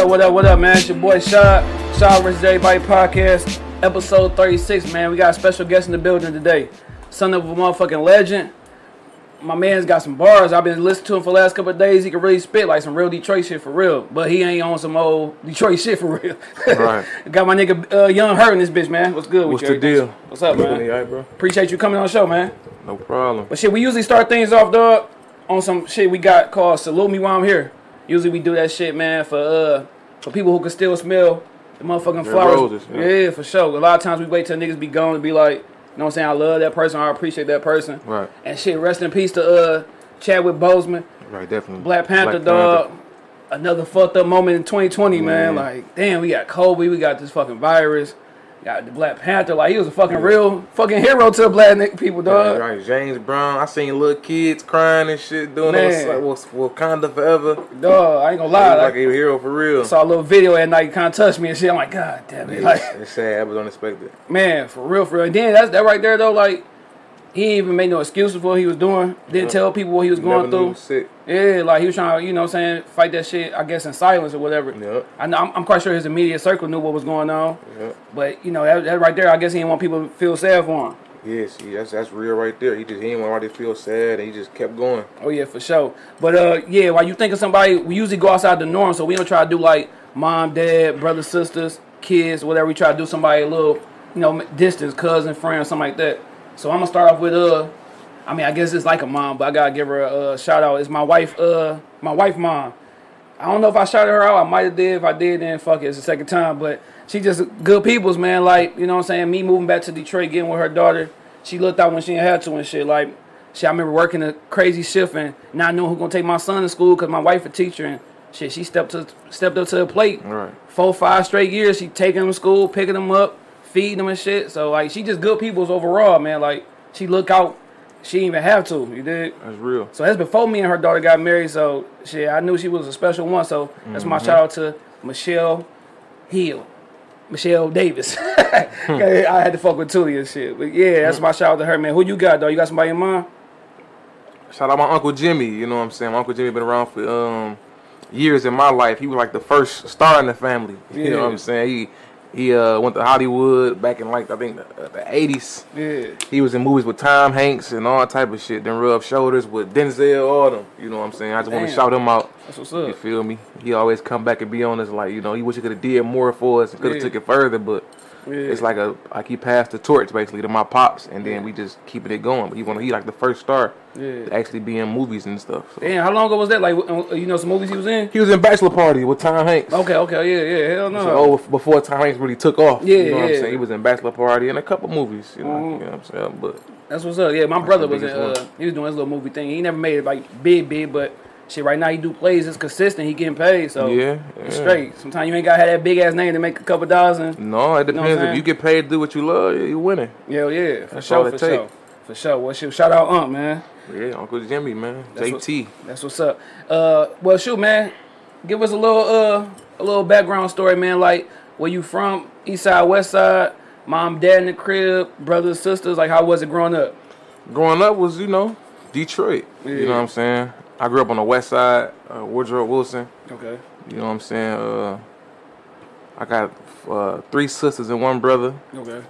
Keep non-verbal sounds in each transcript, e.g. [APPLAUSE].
up, what up, what up, man? It's your boy Shad. Shad vs. Everybody podcast, episode 36, man. We got a special guest in the building today. Son of a motherfucking legend. My man's got some bars. I've been listening to him for the last couple of days. He can really spit like some real Detroit shit for real. But he ain't on some old Detroit shit for real. Right. [LAUGHS] got my nigga uh, Young Herk in this bitch, man. What's good with What's you? the deal? What's up, man? All right, bro. Appreciate you coming on the show, man. No problem. But shit, we usually start things off, dog, on some shit we got called "Salute Me While I'm Here." Usually we do that shit, man, for uh for people who can still smell the motherfucking Their flowers. roses, yeah. yeah. for sure. A lot of times we wait till niggas be gone and be like, you know what I'm saying? I love that person. I appreciate that person. Right. And shit, rest in peace to uh Chadwick Boseman, Right, definitely. Black Panther, Black dog. Another fucked up moment in 2020, man. Like, damn, we got Kobe, we got this fucking virus. Got the Black Panther, like he was a fucking real fucking hero to the black nigga people, dog. Right, right, James Brown. I seen little kids crying and shit, doing Man. those like Wak- Wakanda forever. Dog, I ain't gonna lie. Like, like a hero for real. saw a little video at night, kind of touched me and shit. I'm like, God damn it, like, it's sad. Was unexpected. man, for real, for real. And then that's that right there though. Like, he even made no excuses for what he was doing. Didn't Yeah. tell people what he was going Never through. Yeah, like he was trying to, you know, what I'm saying fight that shit. I guess in silence or whatever. Yep. I know, I'm, I'm quite sure his immediate circle knew what was going on. Yep. But you know, that, that right there, I guess he didn't want people to feel sad for him. Yes, he, that's that's real right there. He just he didn't want to feel sad, and he just kept going. Oh yeah, for sure. But uh, yeah, while you think of somebody, we usually go outside the norm, so we don't try to do like mom, dad, brothers, sisters, kids, whatever. We try to do somebody a little, you know, distance, cousin, friend, something like that. So I'm gonna start off with uh, I mean, I guess it's like a mom, but I gotta give her a, uh shout out. It's my wife, uh, my wife, mom. I don't know if I shouted her out. I might have did. If I did, then fuck it, it's the second time. But she just good people's man. Like you know what I'm saying. Me moving back to Detroit, getting with her daughter. She looked out when she had to and shit. Like she, I remember working a crazy shift and not knowing who gonna take my son to school because my wife a teacher and shit. She stepped to stepped up to the plate. Right. Four five straight years, she taking them to school, picking them up, feeding them and shit. So like she just good people's overall, man. Like she look out. She didn't even have to. You did. That's real. So that's before me and her daughter got married. So shit, I knew she was a special one. So that's my shout out to Michelle Hill, Michelle Davis. [LAUGHS] I had to fuck with Tuli and shit. But yeah, that's my shout out to her, man. Who you got though? You got somebody in mind? Shout out my uncle Jimmy. You know what I'm saying? My uncle Jimmy been around for um years in my life. He was like the first star in the family. [LAUGHS] You know what I'm saying? He he uh went to Hollywood back in like I think the, uh, 80s. Yeah. He was in movies with Tom Hanks and all type of shit. Then rub shoulders with Denzel, all them. You know what I'm saying? I just want to shout him out. That's what's up. You feel me? He always come back and be on us like, you know, he wish he could have did more for us and could have Yeah. took it further, but Yeah. it's like a like he passed the torch basically to my pops and then we just keeping it going. But he wanna he like the first star Yeah. to actually be in movies and stuff. So. Damn, how long ago was that? Like, uh, you know, some movies he was in? He was in Bachelor Party with Tom Hanks. Okay, okay, yeah, yeah, hell no. So, oh, before Tom Hanks really took off. Yeah, you know what I'm yeah. saying? He was in Bachelor Party and a couple movies, you know, Mhm. you know what I'm saying? But That's what's up. Yeah, my brother was in, uh, he was doing his little movie thing. He never made it like big, big, but shit, right now he do plays. It's consistent. He getting paid, so yeah, it's yeah. straight. Sometimes you ain't gotta have that big ass name to make a couple dollars. And No, it know what I'm depends. if you get paid to do what you love, you winning. yeah, yeah, for That's sure, for it sure, for sure. Well, shit, shout out Ump, man. Yeah, Uncle Jimmy, man. That's JT. That's what's up. Uh, well, shoot, man, give us a little uh a little background story, man. Like where you from? East side, west side. Mom, dad in the crib, brothers, sisters. Like how was it growing up? Growing up was, you know, Detroit. Yeah. You know what I'm saying? I grew up on the west side, uh, Woodrow Wilson. Okay. You know what I'm saying? Uh, I got uh, three sisters and one brother. Okay.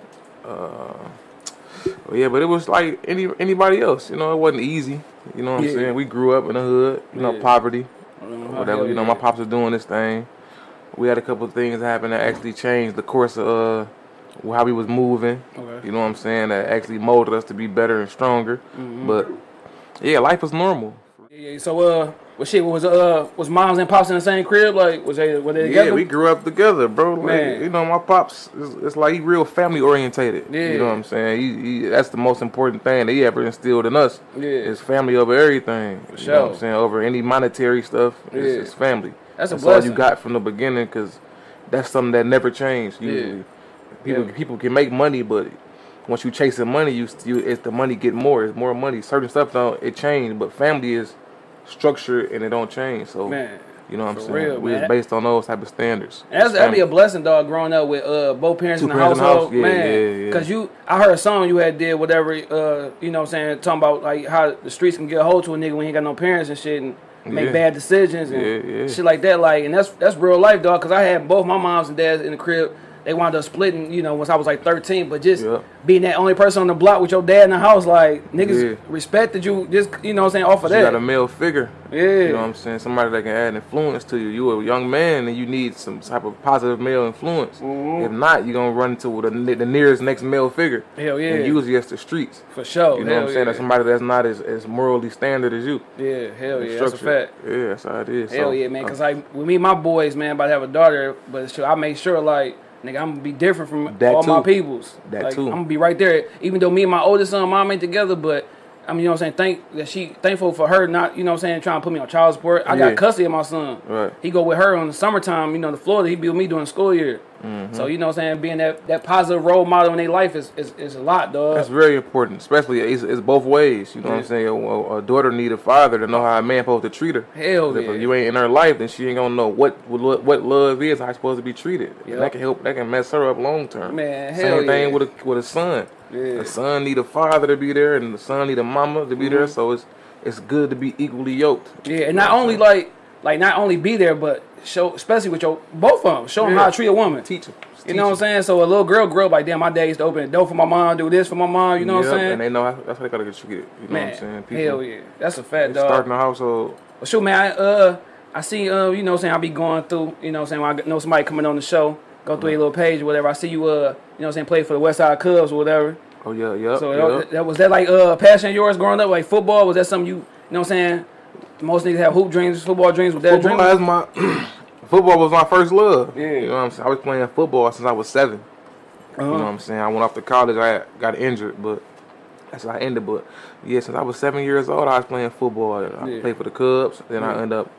But yeah, but it was like any anybody else. You know, it wasn't easy. You know what Yeah. I'm saying? We grew up in the hood. You know, Yeah. poverty, whatever. You know, my pops was doing this thing. We had a couple of things happen that actually changed the course of uh, how we was moving. Okay. You know what I'm saying? That actually molded us to be better and stronger. Mm-hmm. But yeah, life was normal. Yeah, yeah, so uh, well, shit, was uh, was moms and pops in the same crib? Like, was they were they together? Yeah, we grew up together, bro. Like, Man. you know, my pops, is, it's like he real family orientated. Yeah. You know what I'm saying? He, he, that's the most important thing that he ever instilled in us. Yeah. Is family over everything. you sure. know what I'm saying? Over any monetary stuff, it's, Yeah. it's family. That's a all you got from the beginning because that's something that never changed. Usually, people Yeah. people can make money, but once you chasing money, you still it's the money get more. It's more money. Certain stuff don't it change, but family is structured and it don't change. So Man, you know what I'm saying? real, we man. was based on those type of standards. And that's, that'd be a blessing, dog. Growing up with uh both parents Two in the parents in the household, house, yeah, man. yeah, yeah. Cause you, I heard a song you had did whatever, uh, you know, what I'm saying talking about like how the streets can get a hold to a nigga when he ain't got no parents and shit. And make Yeah. bad decisions and Yeah, yeah. shit like that. Like, and that's that's real life, dog. Because I had both my moms and dads in the crib. They wound up splitting, you know, once I was like 13. But just Yeah. being that only person on the block with your dad in the house, like niggas Yeah. respected you. Just you know, what I'm saying off of You that. got a male figure. Yeah. You know what I'm saying? Somebody that can add influence to you. You a young man and you need some type of positive male influence. Mhm. If not, you're gonna run into the, the nearest next male figure. Hell yeah. And usually it's the streets. For sure. You know hell what I'm saying? Yeah. That's somebody that's not as, as morally standard as you. yeah, hell yeah. That's a fact. Yeah, that's how it is. Hell So, yeah, man. uh, Cause like with me, and my boys, man, about to have a daughter, but it's true. I make sure like. Nigga, I'm gonna be different from That all my peoples. That like, too. I'm gonna be right there. Even though me and my oldest son, mom ain't together, but I mean, you know what I'm saying? Thank that she thankful for her not, you know what I'm saying, trying to put me on child support. I Yeah. got custody of my son. Right. He go with her on the summertime, you know, to Florida. He be with me during the school year. Mm-hmm. So you know what I'm saying, being that, that positive role model in their life is, is, is a lot, dog. That's very important, especially it's, it's both ways. You know what I'm saying? A, a daughter need a father to know how a man supposed to treat her. Hell yeah. If you ain't in her life, then she ain't gonna know what what, what love is, how it's supposed to be treated. And Yep. that can help. That can mess her up long term. Man, Same hell thing yeah. with a with a son. Yeah. A son need a father to be there, and the son need a mama to be there. Mm-hmm. So it's it's good to be equally yoked. Yeah, and not only like like not only be there, but show especially with your both of them, show them Yeah. how to treat a woman. Teach them. You know what I'm saying? So a little girl grew up like, damn, my dad used to open the door for my mom, do this for my mom. You know what I'm saying? And they know how, that's how they gotta get treated. You know Man, what I'm saying? hell yeah, that's a fact, dog. starting a household. Well, shoot, man, I, uh, I see, uh, you know, what I'm saying I be going through, you know, what I'm saying when I know somebody coming on the show, go through your little page or whatever. I see you, uh, you know, what I'm saying play for the West Side Cubs or whatever. Oh yeah, yeah. So yeah. that, that was that like uh passion of yours growing up, like football? Was that something you, you know, what I'm saying? Most niggas have hoop dreams, football dreams. With that dream? Football is my [CLEARS THROAT] football was my first love. Yeah. You know what I'm saying? I was playing football since I was 7 Uh-huh. You know what I'm saying? I went off to college, I got injured, but that's how I ended. But yeah, since I was seven years old, I was playing football. I Yeah. Mm-hmm. played for the Cubs. Then I ended up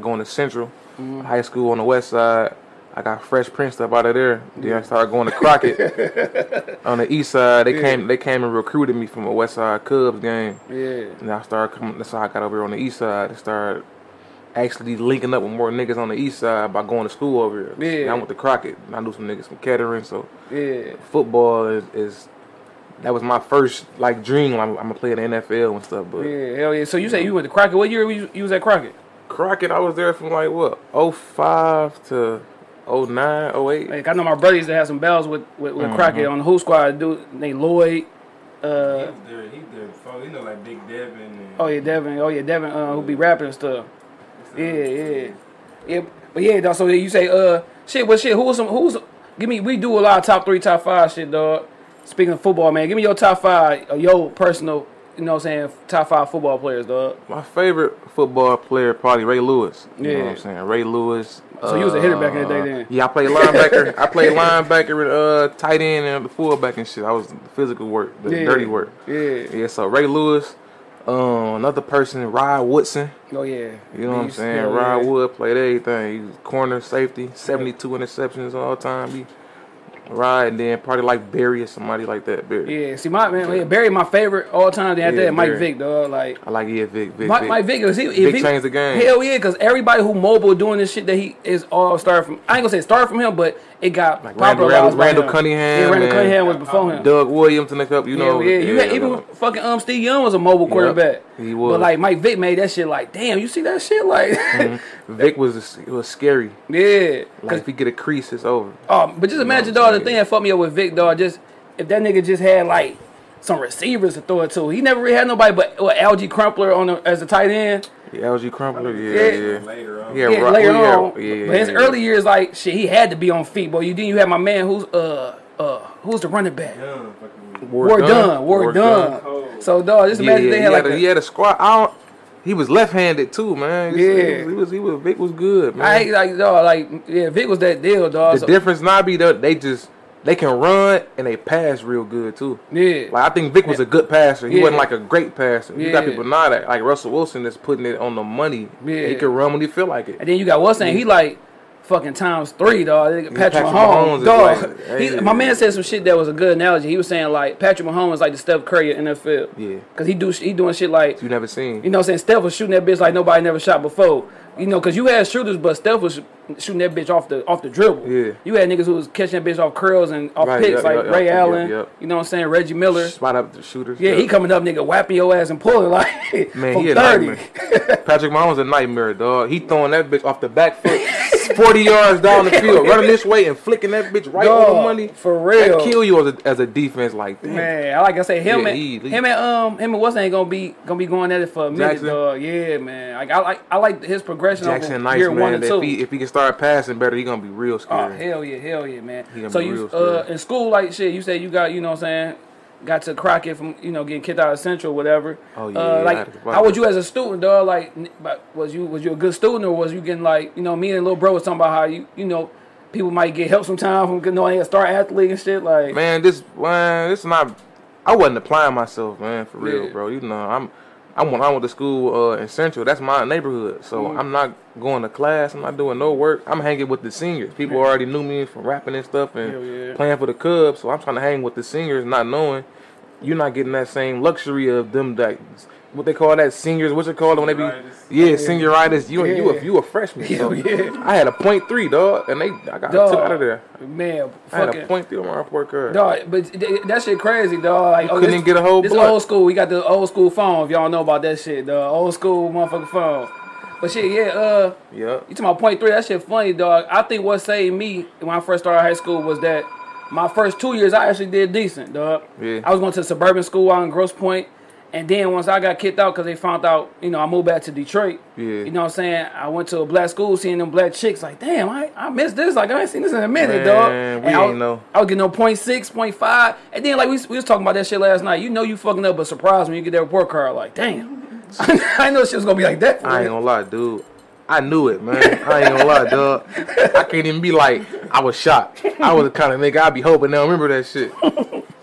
going to Central High School on the west side. I got Fresh Prince up out of there. Then I started going to Crockett [LAUGHS] on the east side. They Yeah. came they came and recruited me from a West Side Cubs game. Yeah. And I started coming. That's how I got over here on the east side and started actually linking up with more niggas on the east side by going to school over here. Yeah. And I went to Crockett. And I knew some niggas from Kettering. So Yeah. football is, is that was my first like dream. I'm, I'm gonna play in the NFL and stuff. But Yeah, hell yeah. So you say you went to Crockett. What year you, you was at Crockett? Crockett, I was there from like what 05 to 09, 08. Like I know my brother used to have some bells with with, with Crockett on the Who Squad. Dude named Lloyd. Uh, he was there. He there before. You know, like Big Devin. And, oh yeah, Devin. Oh yeah, Devin. Uh, who be rapping and stuff. Yeah, yeah, yeah. But yeah, dog. So you say uh shit. What shit? Who was some? Who was? Give me. We do a lot of top three, top five shit, dog. Speaking of football, man, give me your top five. Or your personal. You know what I'm saying? Top five football players, dog. My favorite football player probably Ray Lewis. You know Yeah. what I'm saying? Ray Lewis. So you was a hitter back in the day then? Yeah, I played linebacker. I played linebacker and uh tight end and the fullback and shit. I was physical work, the Yeah. dirty work. Yeah. Yeah, so Ray Lewis, um, another person, Rod Woodson. Oh yeah. You know what I'm saying? Rod yeah. Wood played everything. He was corner safety, 72 interceptions all time. He Rod and then probably like Barry or somebody like that. Barry. Yeah, see, my man, yeah, Barry, my favorite all time. After Yeah, that, Mike Barry. Vick, dog. Like I like yeah, Vic. Vic, Mike, Vic. Mike Vick, is he, Vic he changed the game. Hell yeah, because everybody who mobile doing this shit that he is all started from. I ain't gonna say started from him, but it got Like Randall- popularized Randall him. Cunningham Yeah, Randall and- Cunningham was before him. Doug Williams in the cup, you know. Yeah, you had, even like- fucking um Steve Young was a mobile quarterback. he was. But like Mike Vick made that shit like, damn, you see that shit like, [LAUGHS] Vic was it was scary. yeah. Like 'Cause- if he get a crease, it's over. Oh, but just imagine, what I'm dog, the thing that fucked me up with Vic, dog, just if that nigga just had like some receivers to throw it to. He never really had nobody but what, Alge Crumpler on the, as a tight end. Yeah, Alge Crumpler, yeah, Yeah. yeah. Later on. Yeah, Yeah, right- later yeah, on. yeah, but his yeah. early years, like shit, he had to be on feet, boy. You then you had my man who's uh uh who's the running back? Young, fucking. Ward Dunn. Ward Dunn. Cold. So dog, just imagine yeah, they he, had had like a, a- he had a squad. I don't, he was left-handed too, man. He Yeah. he was, he was, he was Vic was good, man. I hate like dog, like yeah, Vic was that deal, dog. the So- difference now be that they just they can run and they pass real good too. yeah, Like I think Vic was a good passer. He Yeah. wasn't like a great passer. You got people now that like Russell Wilson that's putting it on the money. Yeah. He can run when he feel like it. and then you got what's saying he like. Fucking times three, dog. Patrick, Patrick Mahomes, Mahomes dog. like- [LAUGHS] He- hey. my man said some shit that was a good analogy. He was saying like Patrick Mahomes is like the Steph Curry of NFL. Yeah. Cause he do he doing shit like You never seen. You know what I'm saying? Steph was shooting that bitch like nobody never shot before. You know, cause you had shooters, but Steph was shooting that bitch off the off the dribble. Yeah. You had niggas who was catching that bitch off curls and off Right, picks yep, like yep, Ray yep, Allen. You know what I'm saying? Reggie Miller. Spot up the shooters. Yeah, he coming up, nigga, whapping your ass and pulling like [LAUGHS] Man, from he 30. nightmare. [LAUGHS] Patrick Mahomes a nightmare, dog. He throwing that bitch off the back foot, [LAUGHS] forty yards down the field, running this way and flicking that bitch right on the money. for real. that kill you as a, as a defense. Like, damn. Man, like I say him Yeah, and he- him and um him and what's ain't gonna be gonna be going at it for a minute, Jackson? dog. Yeah, man. Like I like I like his progression Jackson over nice year one man. and If two. he if he can start passing better, he gonna be real scary. Oh scary. hell yeah, hell yeah, man. So be you uh in school like shit, you said you got you know what I'm saying, got to Crockett from you know getting kicked out of Central, whatever. Oh, yeah, Uh, yeah, I like how was you as a student, dog? Like was you was you a good student or was you getting like you know me and little bro was talking about how you you know people might get help sometimes from getting on a star athlete and shit like. man, this man, this not. I wasn't applying myself, man, for real, Yeah. bro. You know, I'm. I went I went to school uh, in Central. That's my neighborhood. So Mm. I'm not going to class. I'm not doing no work. I'm hanging with the seniors. People already knew me from rapping and stuff and yeah. playing for the Cubs. So I'm trying to hang with the seniors, not knowing you're not getting that same luxury of them that what they call that seniors. What's it called when they be? Senioritis. Yeah, senioritis. You and you Yeah. a you a freshman. So yeah. I had a point three, dog, and they I got Dog. took out of there. Man, I had a point three on my report card. Dog, but that shit crazy, dog. Like, oh, couldn't this, even get a whole This blunt. old school. We got the old school phone. If y'all know about that shit, the old school motherfucking phone. But shit, yeah. Uh, Yeah. you talking about point three? That shit funny, dog. I think what saved me when I first started high school was that my first two years I actually did decent, dog. Yeah. I was going to suburban school out in Grosse Pointe, and then once I got kicked out because they found out, you know, I moved back to Detroit. Yeah. You know what I'm saying? I went to a black school, seeing them black chicks. Like, damn, I I missed this. Like, I ain't seen this in a minute, Man, dog. we I ain't know. I was getting no point six, point five, and then like we, we was talking about that shit last night. You know you fucking up, but surprise when you get that report card. Like, damn, [LAUGHS] I know shit was gonna be like that. For I ain't gonna lie, dude. I knew it, man. I ain't gonna lie, dog. I can't even be like, I was shocked. I was the kind of nigga I'd be hoping they'll remember that shit.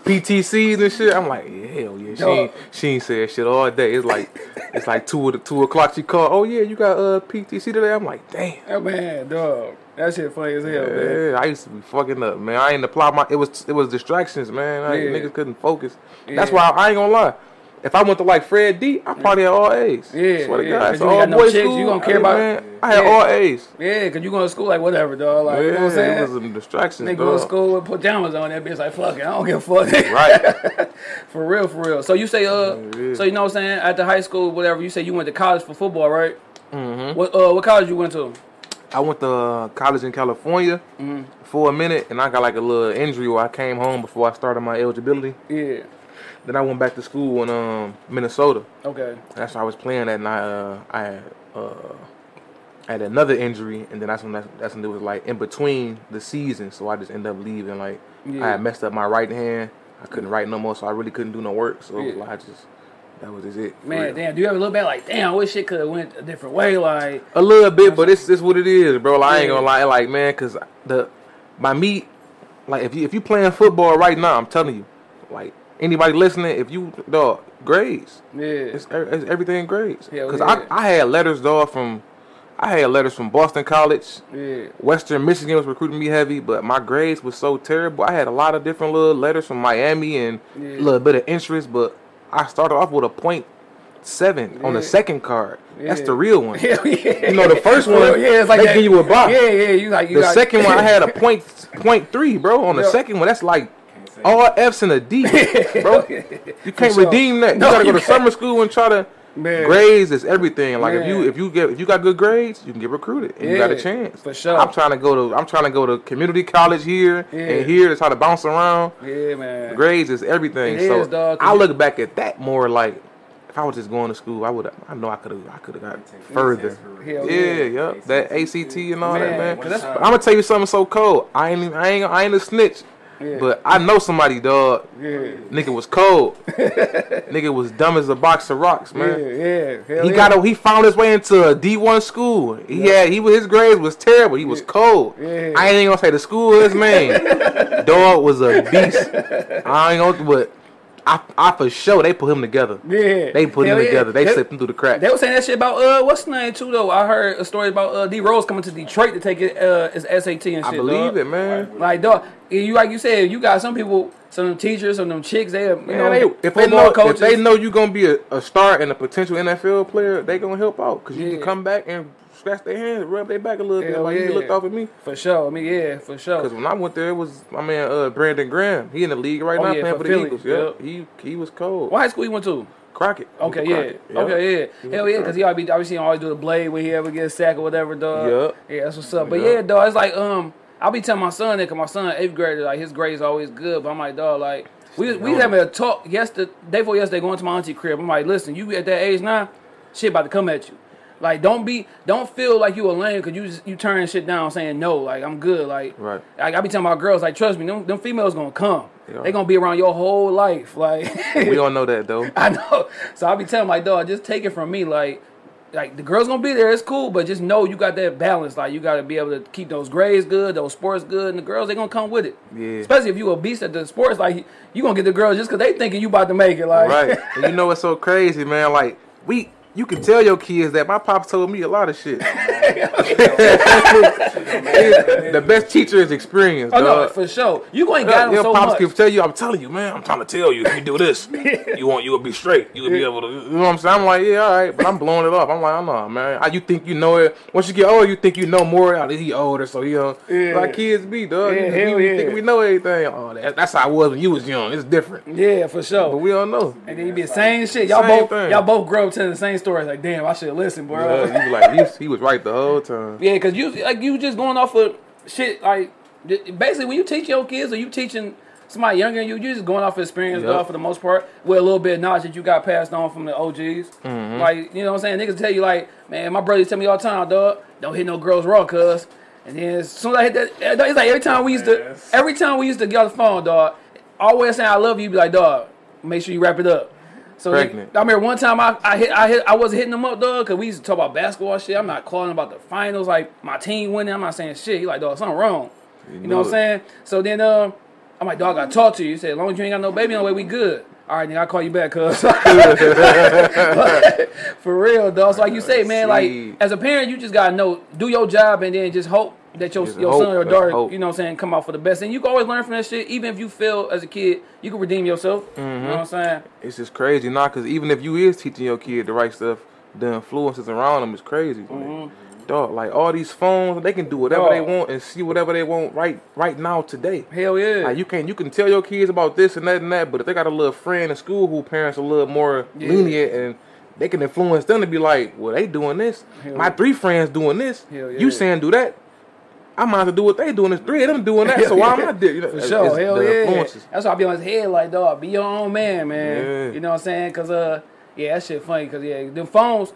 PTCs and shit. I'm like, yeah, hell yeah. She ain't, she ain't said shit all day. It's like it's like two of the two o'clock. She called. Oh yeah, you got uh PTC today. I'm like, damn. Oh, man, dog, that shit funny as hell, man. Yeah, I used to be fucking up, man. I ain't apply my. It was it was distractions, man. I, Yeah. Niggas couldn't focus. That's Yeah. why I, ain't gonna lie. If I went to like Fred D, I probably had all A's. Yeah, Swear to yeah, God, it's all no boys school. you don't care Hey, about- man, I had Yeah. all A's. Yeah, cause you going to school like whatever, dog. Like, you know what I'm saying? it was some distractions, They go to school with pajamas on that bitch like fuck it, I don't give a fuck. Right. [LAUGHS] for real, for real. So you say uh Yeah. so you know what I'm saying, at the high school, whatever, you say you went to college for football, right? Mm-hmm. What uh what college you went to? I went to uh, college in California Mm-hmm. for a minute, and I got like a little injury where I came home before I started my eligibility. Yeah. Then I went back to school in um, Minnesota. Okay. That's why I was playing at night. Uh, I had, uh, I had another injury, and then that's when that's, that's when it was like in between the seasons. So I just ended up leaving. Like Yeah. I had messed up my right hand. I couldn't write no more, so I really couldn't do no work. So Yeah. like I just that was just it. Man, real. damn, do you ever look back like, damn, I wish shit could have went a different way, like A little bit, but it's it's what it is, bro. Like, I ain't gonna lie, like man, cause the by me, like if you if you playing football right now, I'm telling you, like anybody listening, if you dog grades, Yeah. it's, e- it's everything grades. Hell Cause yeah. I I had letters dog from, I had letters from Boston College, Yeah. Western Michigan was recruiting me heavy, but my grades was so terrible. I had a lot of different little letters from Miami and Yeah. a little bit of interest, but I started off with a point seven on the second card. That's the real one. [LAUGHS] Yeah. You know, the first one, yeah, it's like they that. give you a box. Yeah, yeah, you like you The got second one, I had a [LAUGHS] point point three, bro. On the Yeah. second one, that's like All F's and a D, bro. [LAUGHS] You can't sure. redeem that. You No, gotta go to summer school and try to. Man. Grades is everything. Like if you Man. if you get if you got good grades, you can get recruited and you got a chance. for sure. I'm trying to go to I'm trying to go to community college here Yeah. and here to try to bounce around. Yeah, man. Grades is everything. It so is, dog, I look back at that more like if I was just going to school, I would I know I could have I could have got further. test for real. Hell Yeah, yeah. yep. That ACT and all Man, that, man. I'm gonna tell you something so cold. I ain't, I ain't, I ain't a snitch, Yeah. but I know somebody, dog. Yeah. Nigga was cold. [LAUGHS] Nigga was dumb as a box of rocks, man. yeah. Hell He yeah. got a, he found his way into a D1 school. He had he was his grades was terrible. He was cold. Yeah. I ain't even gonna say the school his name. [LAUGHS] Dog was a beast. I ain't gonna but I, I for sure they put him together. Yeah. They put Hell him yeah. together. They They- slipped him through the cracks. They were saying that shit about uh what's the name too though. I heard a story about uh D Rose coming to Detroit to take it uh his SAT and shit. I believe dog. it, man. Like dog, you like you said, you got some people, some of them teachers, some of them chicks. They, you Man, know, they, if they know coaches. if they know you're gonna be a, a star and a potential NFL player, they gonna help out because you Yeah. can come back and scratch their hands, rub their back a little bit, Hell like you yeah. looked off at me. For sure. I mean, yeah, for sure. Because when I went there, it was my man uh, Brandon Graham. He in the league right Oh, now yeah, playing for for, the Eagles. yep. Yeah, he he was cold. What high school you went to? Crockett. Okay, yeah. Crockett. Yep. Okay, yeah. He Hell yeah, because he always be obviously always do the blade when he ever gets sacked or whatever, dog. Yup. Yeah, that's what's up. But Yup. yeah, dog, it's like um, I'll be telling my son that because my son eighth grader, like his grades always good. But I'm like, dog, like we we having a talk yesterday, day before yesterday, going to my auntie crib. I'm like, listen, you at that age now, shit about to come at you. Like, don't be, don't feel like you a lame because you just, you turning shit down saying no. Like, I'm good. Like, Right. Like, I be telling my girls, like, trust me, them, them females gonna come. Yeah. They gonna be around your whole life. Like, [LAUGHS] We don't know that though. [LAUGHS] I know. So I'll be telling my dog, just take it from me, like, like the girls gonna be there, it's cool, but just know you got that balance. Like you gotta be able to keep those grades good, those sports good, and the girls they gonna come with it. Yeah. Especially if you a beast at the sports, like you gonna get the girls just cause they thinking you about to make it. Like Right. [LAUGHS] and you know what's so crazy, man? Like we you can tell your kids that my pops told me a lot of shit. [LAUGHS] the best teacher is experience, oh no, dog. for sure. You going got them Your so pops much. can tell you, I'm telling you, man, I'm trying to tell you, if you do this, you want you will be straight. You will be able to you know what I'm saying? I'm like, yeah, all right, but I'm blowing it up. I'm like, I know, man. I, you think you know it. Once you get older, you think you know more. Oh, he older, so you uh, know Yeah. like kids be, dog. Yeah, You- hell we, yeah. think we know everything. Oh, that, that's how I was when you was young. It's different. Yeah, for sure. But we don't know. And then you be the same shit. Y'all Same both thing. y'all both grow up telling the same stories. Like, damn, I should listen, bro. You be like, he, he was right the whole time. Yeah, because you like you just going off of shit like basically when you teach your kids or you teaching somebody younger than you, you just going off of experience, Yep. dog, for the most part, with a little bit of knowledge that you got passed on from the OGs. Mm-hmm. Like you know what I'm saying? Niggas tell you like, man, my brothers tell me all the time, dog, don't hit no girls raw, cuz. And then as soon as I hit that, it's like every time we used to, every time we used to get on the phone, dog, always saying I love you be like, dog, make sure you wrap it up. So Pregnant. I remember one time I, I hit I hit I wasn't hitting them up, dog, because we used to talk about basketball shit. I'm not calling about the finals, like my team winning. I'm not saying shit. He like, dog, something wrong. You, know know what I'm saying? So then um, I'm like, dog, I talk to you. He said, as long as you ain't got no baby on the way, we good. All right, nigga, I'll call you back, cuz. [LAUGHS] For real, dog. So like you say, man, like as a parent, you just gotta know, do your job, and then just hope that your your hope, son or daughter, you know, what I'm saying, come out for the best. And you can always learn from that shit. Even if you fail as a kid, you can redeem yourself. You Mm-hmm. know what I'm saying? It's just crazy, nah. Because even if you is teaching your kid the right stuff, the influences around them is crazy. Dog, like all these phones, they can do whatever they want and see whatever they want right right now today. Hell yeah. Like you can you can tell your kids about this and that and that, but if they got a little friend in school who parents are a little more Yeah. lenient and they can influence them to be like, well, they doing this. Hell My yeah. three friends doing this. Hell yeah. You saying do that? I might have to do what they doing. There's three of them doing that, [LAUGHS] so why am I doing? You know, For sure, it's hell the yeah. That's why I be on his head like, dog, be your own man, man. Yeah. You know what I'm saying? Cause uh, yeah, that shit funny. Cause yeah, the phones,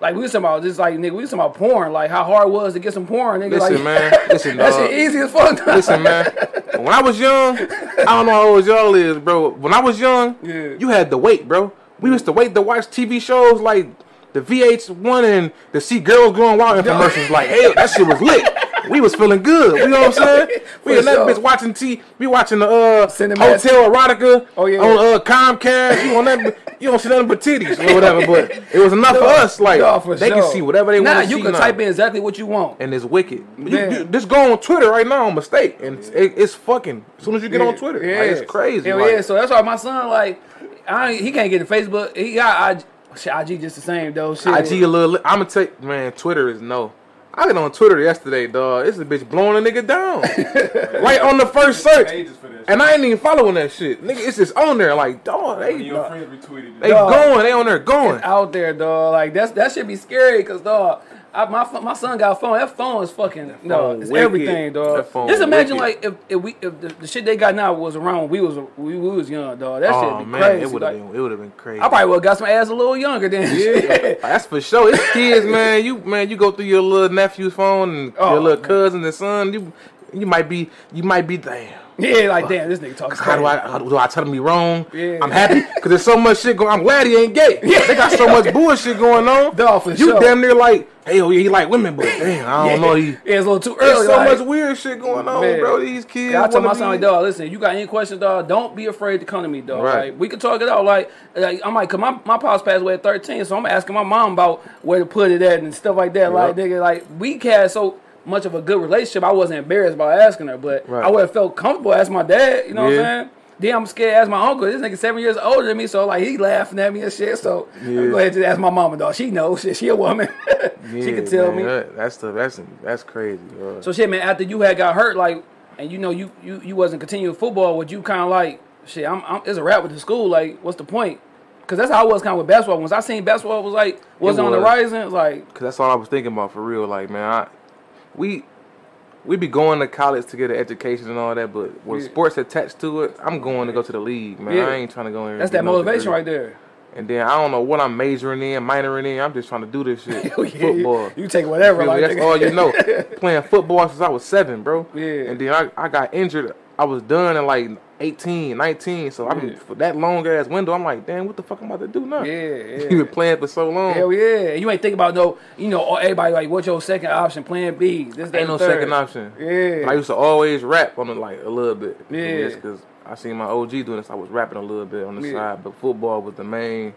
like we was talking about, just like nigga, we was talking about porn, like how hard it was to get some porn, nigga. Listen, like, man. [LAUGHS] Listen, that dog. shit easy as fuck. Listen, man. When I was young, I don't know how old y'all is, bro. When I was young, Yeah. you had to wait, bro. We used to wait to watch TV shows like the VH1 and to see girls going wild in commercials. Like, hey, that shit was lit. We was feeling good. You know what I'm saying? [LAUGHS] We in that sure. bitch watching T. We watching the uh, Cinemax. Hotel Erotica Oh, yeah. on uh, Comcast. You on that? You don't see nothing but titties or whatever. But it was enough for us. Like Dog, for they sure. can see whatever they Nah, want to you can now type in exactly what you want. and it's wicked. You, Yeah. you- just go on Twitter right now on mistake, and it's, it, it's fucking. As soon as you get on Twitter, yeah, like, it's crazy. Hell like, yeah, so that's why my son like, I he can't get to Facebook. He got IG, shit, IG just the same though. Shit. IG a little. I'm gonna you, man. Twitter is no. I got on Twitter yesterday, dog. This is a bitch blowing a nigga down, [LAUGHS] right on the first search, Pages for that shit. and I ain't even following that shit. Nigga, it's just on there, like, dog. They, One of your friends retweeted it. they Dog. going, they on there going. out there, dog. Like that's that should be scary, cause dog. I, my my son got a phone. That phone is fucking no, it's wicked. everything, dog. Just imagine wicked. like if, if we if the, the shit they got now was around when we was we, we was young, dog. That Oh shit be man, crazy. it would have like, been, it would have been crazy. I probably would have got some ass a little younger then. Yeah, [LAUGHS] that's for sure. It's kids, man. You man, you go through your little nephew's phone and Oh, your little man. cousin and son. You you might be you might be damn. Yeah, like damn, this nigga talking. How do I how do I tell him he wrong? Yeah. I'm happy because there's so much shit going. I'm glad he ain't gay. They got so much bullshit going on. [LAUGHS] Dog, you sure. damn near like, hey, oh yeah, he like women, but damn, I don't know. He Yeah, it's a little too there's early. so like, much weird shit going on, Man. bro. These kids. Yeah, I tell my son, like, dog, listen, you got any questions, dog, don't be afraid to come to me, dog. Right. Like, we can talk it out. Like, like I'm like, cause my, my pops passed away at 13, so I'm asking my mom about where to put it at and stuff like that. Like, nigga, like, we had so much of a good relationship, I wasn't embarrassed by asking her, but Right. I would have felt comfortable asking my dad, you know what I'm saying? Then I'm scared to ask my uncle. This nigga seven years older than me, so like he laughing at me and shit. So Yeah. I'm going to ask my mama, dog. She knows. Shit, she a woman. [LAUGHS] she Yeah, can tell man, me. that- that's the that's that's crazy. Bro. So shit, man. After you had got hurt, like, and you know you you you wasn't continuing football, would you kind of like shit? I'm, I'm it's a rap with the school. Like, what's the point? Because that's how I was kind of with basketball. Once I seen basketball was like wasn't on the was. rising, it's like Cause that's all I was thinking about for real. Like, man, I, we we be going to college to get an education and all that, but with Yeah. sports attached to it, I'm going to go to the league, man. Yeah. I ain't trying to go in. that's that motivation degree. right there. And then I don't know what I'm majoring in, minoring in. I'm just trying to do this shit. [LAUGHS] Yeah, Football. You, take whatever. Like, That's all you know. [LAUGHS] Playing football since I was seven, bro. Yeah. And then I, I got injured. I was done in like 18, 19. So I'm Yeah. for that long ass window. I'm like, damn, what the fuck I'm about to do now? Yeah, [LAUGHS] you yeah. been playing for so long. Hell yeah. You ain't think about no, you know, everybody like, what's your second option? Plan B. This, Ain't no third. second option. Yeah. I used to always rap on it like a little bit. Yeah. because I seen my OG doing this. I was rapping a little bit on the Yeah. side, but football was the main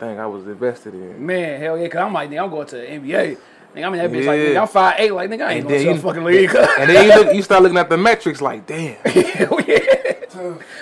thing I was invested in. Man, hell yeah, cause I'm like, I'm going to the NBA. Nigga, I'm in that bitch like, nigga, I'm five eight, like nigga, I ain't And then you- fucking league. And then you look, you start looking at the metrics like, damn. hell [LAUGHS] oh, yeah.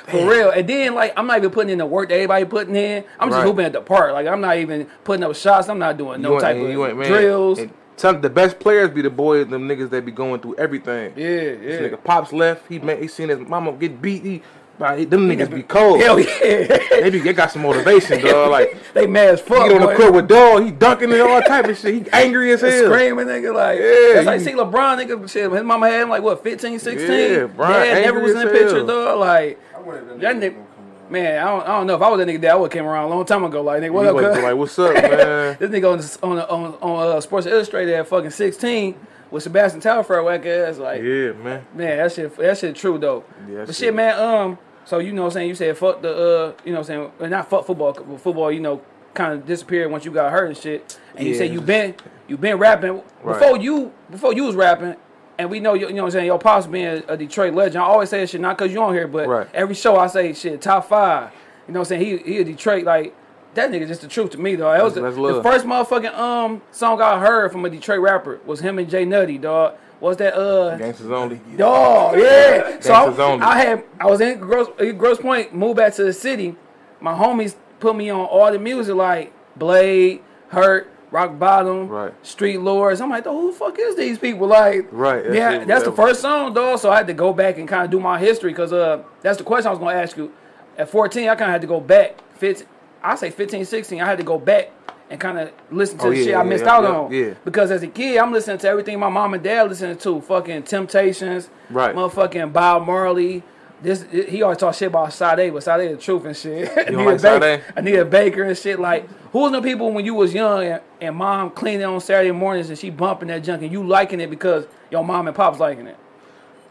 For real. And then like I'm not even putting in the work that everybody putting in. I'm just Right. hooping at the park. Like I'm not even putting up shots. I'm not doing no type of ain't- man, drills. and Some the best players be the boys, them niggas that be going through everything. yeah, This yeah. nigga pops left. He made, he seen his mama get beat. He, nah, them niggas be cold. Hell [LAUGHS] yeah. They be they got some motivation, [LAUGHS] dog. Like they mad as fuck. get on the court with dog. He dunking and all type of shit. He angry as [LAUGHS] hell. Screaming, nigga, like, Yeah, that's like, see LeBron, nigga, shit, his mama had him, like, what, 15, 16? Yeah, Bron Dad never was in the as picture, hell. dog, like, I that That nigga nigga- to come around. man, I don't, I don't know, if I was that nigga there, I would have came around a long time ago, like, nigga, what You up, like, like, what's up, man? This nigga on the, on on, on uh, Sports Illustrated at fucking 16 with Sebastian Telfair, whack ass, like, yeah, man. man, that shit, that shit true, though. Yeah, but shit- shit, man, um, so, you know what I'm saying, you said fuck the, uh, you know what I'm saying, not fuck football, football, you know, kind of disappeared once you got hurt and shit. And you Yeah, said you been you been rapping Right. before you before you was rapping, and we know you, you know what I'm saying. Your pops being a Detroit legend. I always say this shit not because you on here, but Right. every show I say shit top five. You know what I'm saying? He he a Detroit like that nigga just the truth to me though. That was the, the first motherfucking um song I heard from a Detroit rapper was him and Jay Nutty dog. Was that uh Gangsters only. Dog, yeah. So I, only. I had I was in Gross Grosse Pointe, moved back to the city. My homies put me on all the music like Blade, Herk, Rock Bottom, Right. Street Lords. I'm like, "Dawg, who the fuck is these people? Like, Right, Yeah, that's the first song, dog. So I had to go back and kind of do my history because uh, that's the question I was gonna ask you. At 14, I kind of had to go back. 15, I say 15, 16. I had to go back and kind of listen to Oh, the yeah, shit I missed yeah, out yeah, on. yeah. Because as a kid, I'm listening to everything my mom and dad listening to. Fucking Temptations, Right. Motherfucking Bob Marley. This he always talk shit about Sade, but Sade the truth and shit. don't [LAUGHS] Anita like Baker? Anita Baker and shit. Like, who was the people when you was young and, and mom cleaning on Saturday mornings and she bumping that junk and you liking it because your mom and pops liking it?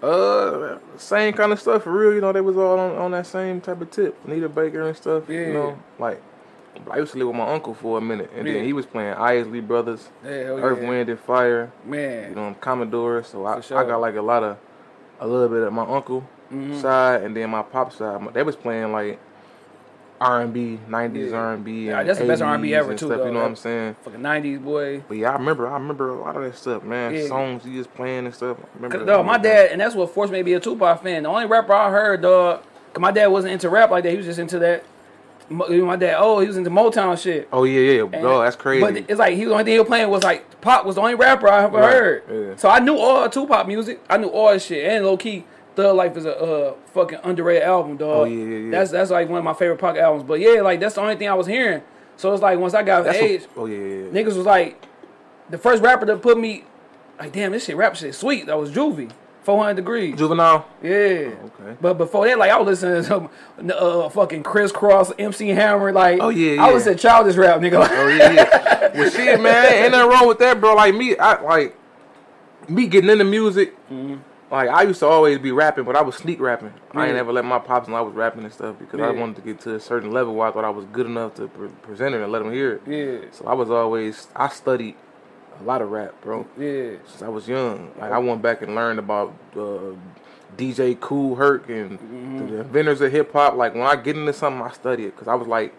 Uh, same kind of stuff for real. You know, they was all on, on that same type of tip. Anita Baker and stuff. Yeah. You know, like I used to live with my uncle for a minute, and Yeah. then he was playing Isley Brothers, Hell Earth, yeah. Wind, and Fire. Man. You know, I'm Commodore. So I, sure. I got like a lot of, a little bit of my uncle Mm-hmm. side, and then my pop side. They was playing like R and B, nineties R and B, Yeah, that's the best R&B ever, too, Stuff, though. you know what I'm saying? Fucking 90s boy. But yeah, I remember, I remember a lot of that stuff, man. Yeah. Songs he was playing and stuff. I remember that. dog, my dad, and that's what forced me to be a Tupac fan. The only rapper I heard, dog, cause my dad wasn't into rap like that. He was just into that. My dad, oh, he was into Motown shit. Oh yeah, yeah, And- bro, that's crazy. But it's like he was the only thing he was playing was like Pop was the only rapper I ever Right, heard. yeah. So I knew all Tupac music. I knew all his shit. And low key, Thug Life is a uh, fucking underrated album, dog. Oh, yeah, yeah, yeah. That's that's like one of my favorite Pac albums. But yeah, like that's the only thing I was hearing. So it's like once I got That's age, what, oh yeah, yeah, yeah. niggas was like, the first rapper that put me, like, damn, this shit rap shit sweet. That was Juvie, 400 degrees. Juvenile. Yeah. Okay. But before that, like I was listening to some uh, fucking Kris Kross, MC Hammer, like Oh, yeah, I was a childish rap nigga. Oh yeah, yeah. [LAUGHS] well, shit, man, ain't nothing wrong with that, bro. Like me, I like me getting into music. Mm-hmm. Like I used to always be rapping, but I was sneak rapping. I ain't Yeah. ever let my pops know I was rapping and stuff because I wanted to get to a certain level where I thought I was good enough to pre- present it and let them hear it. yeah, So I was always I studied a lot of rap, bro. yeah. Since I was young, like I went back and learned about uh, DJ Kool Herc and Mm-hmm. the inventors of hip hop. Like when I get into something, I study it because I was like,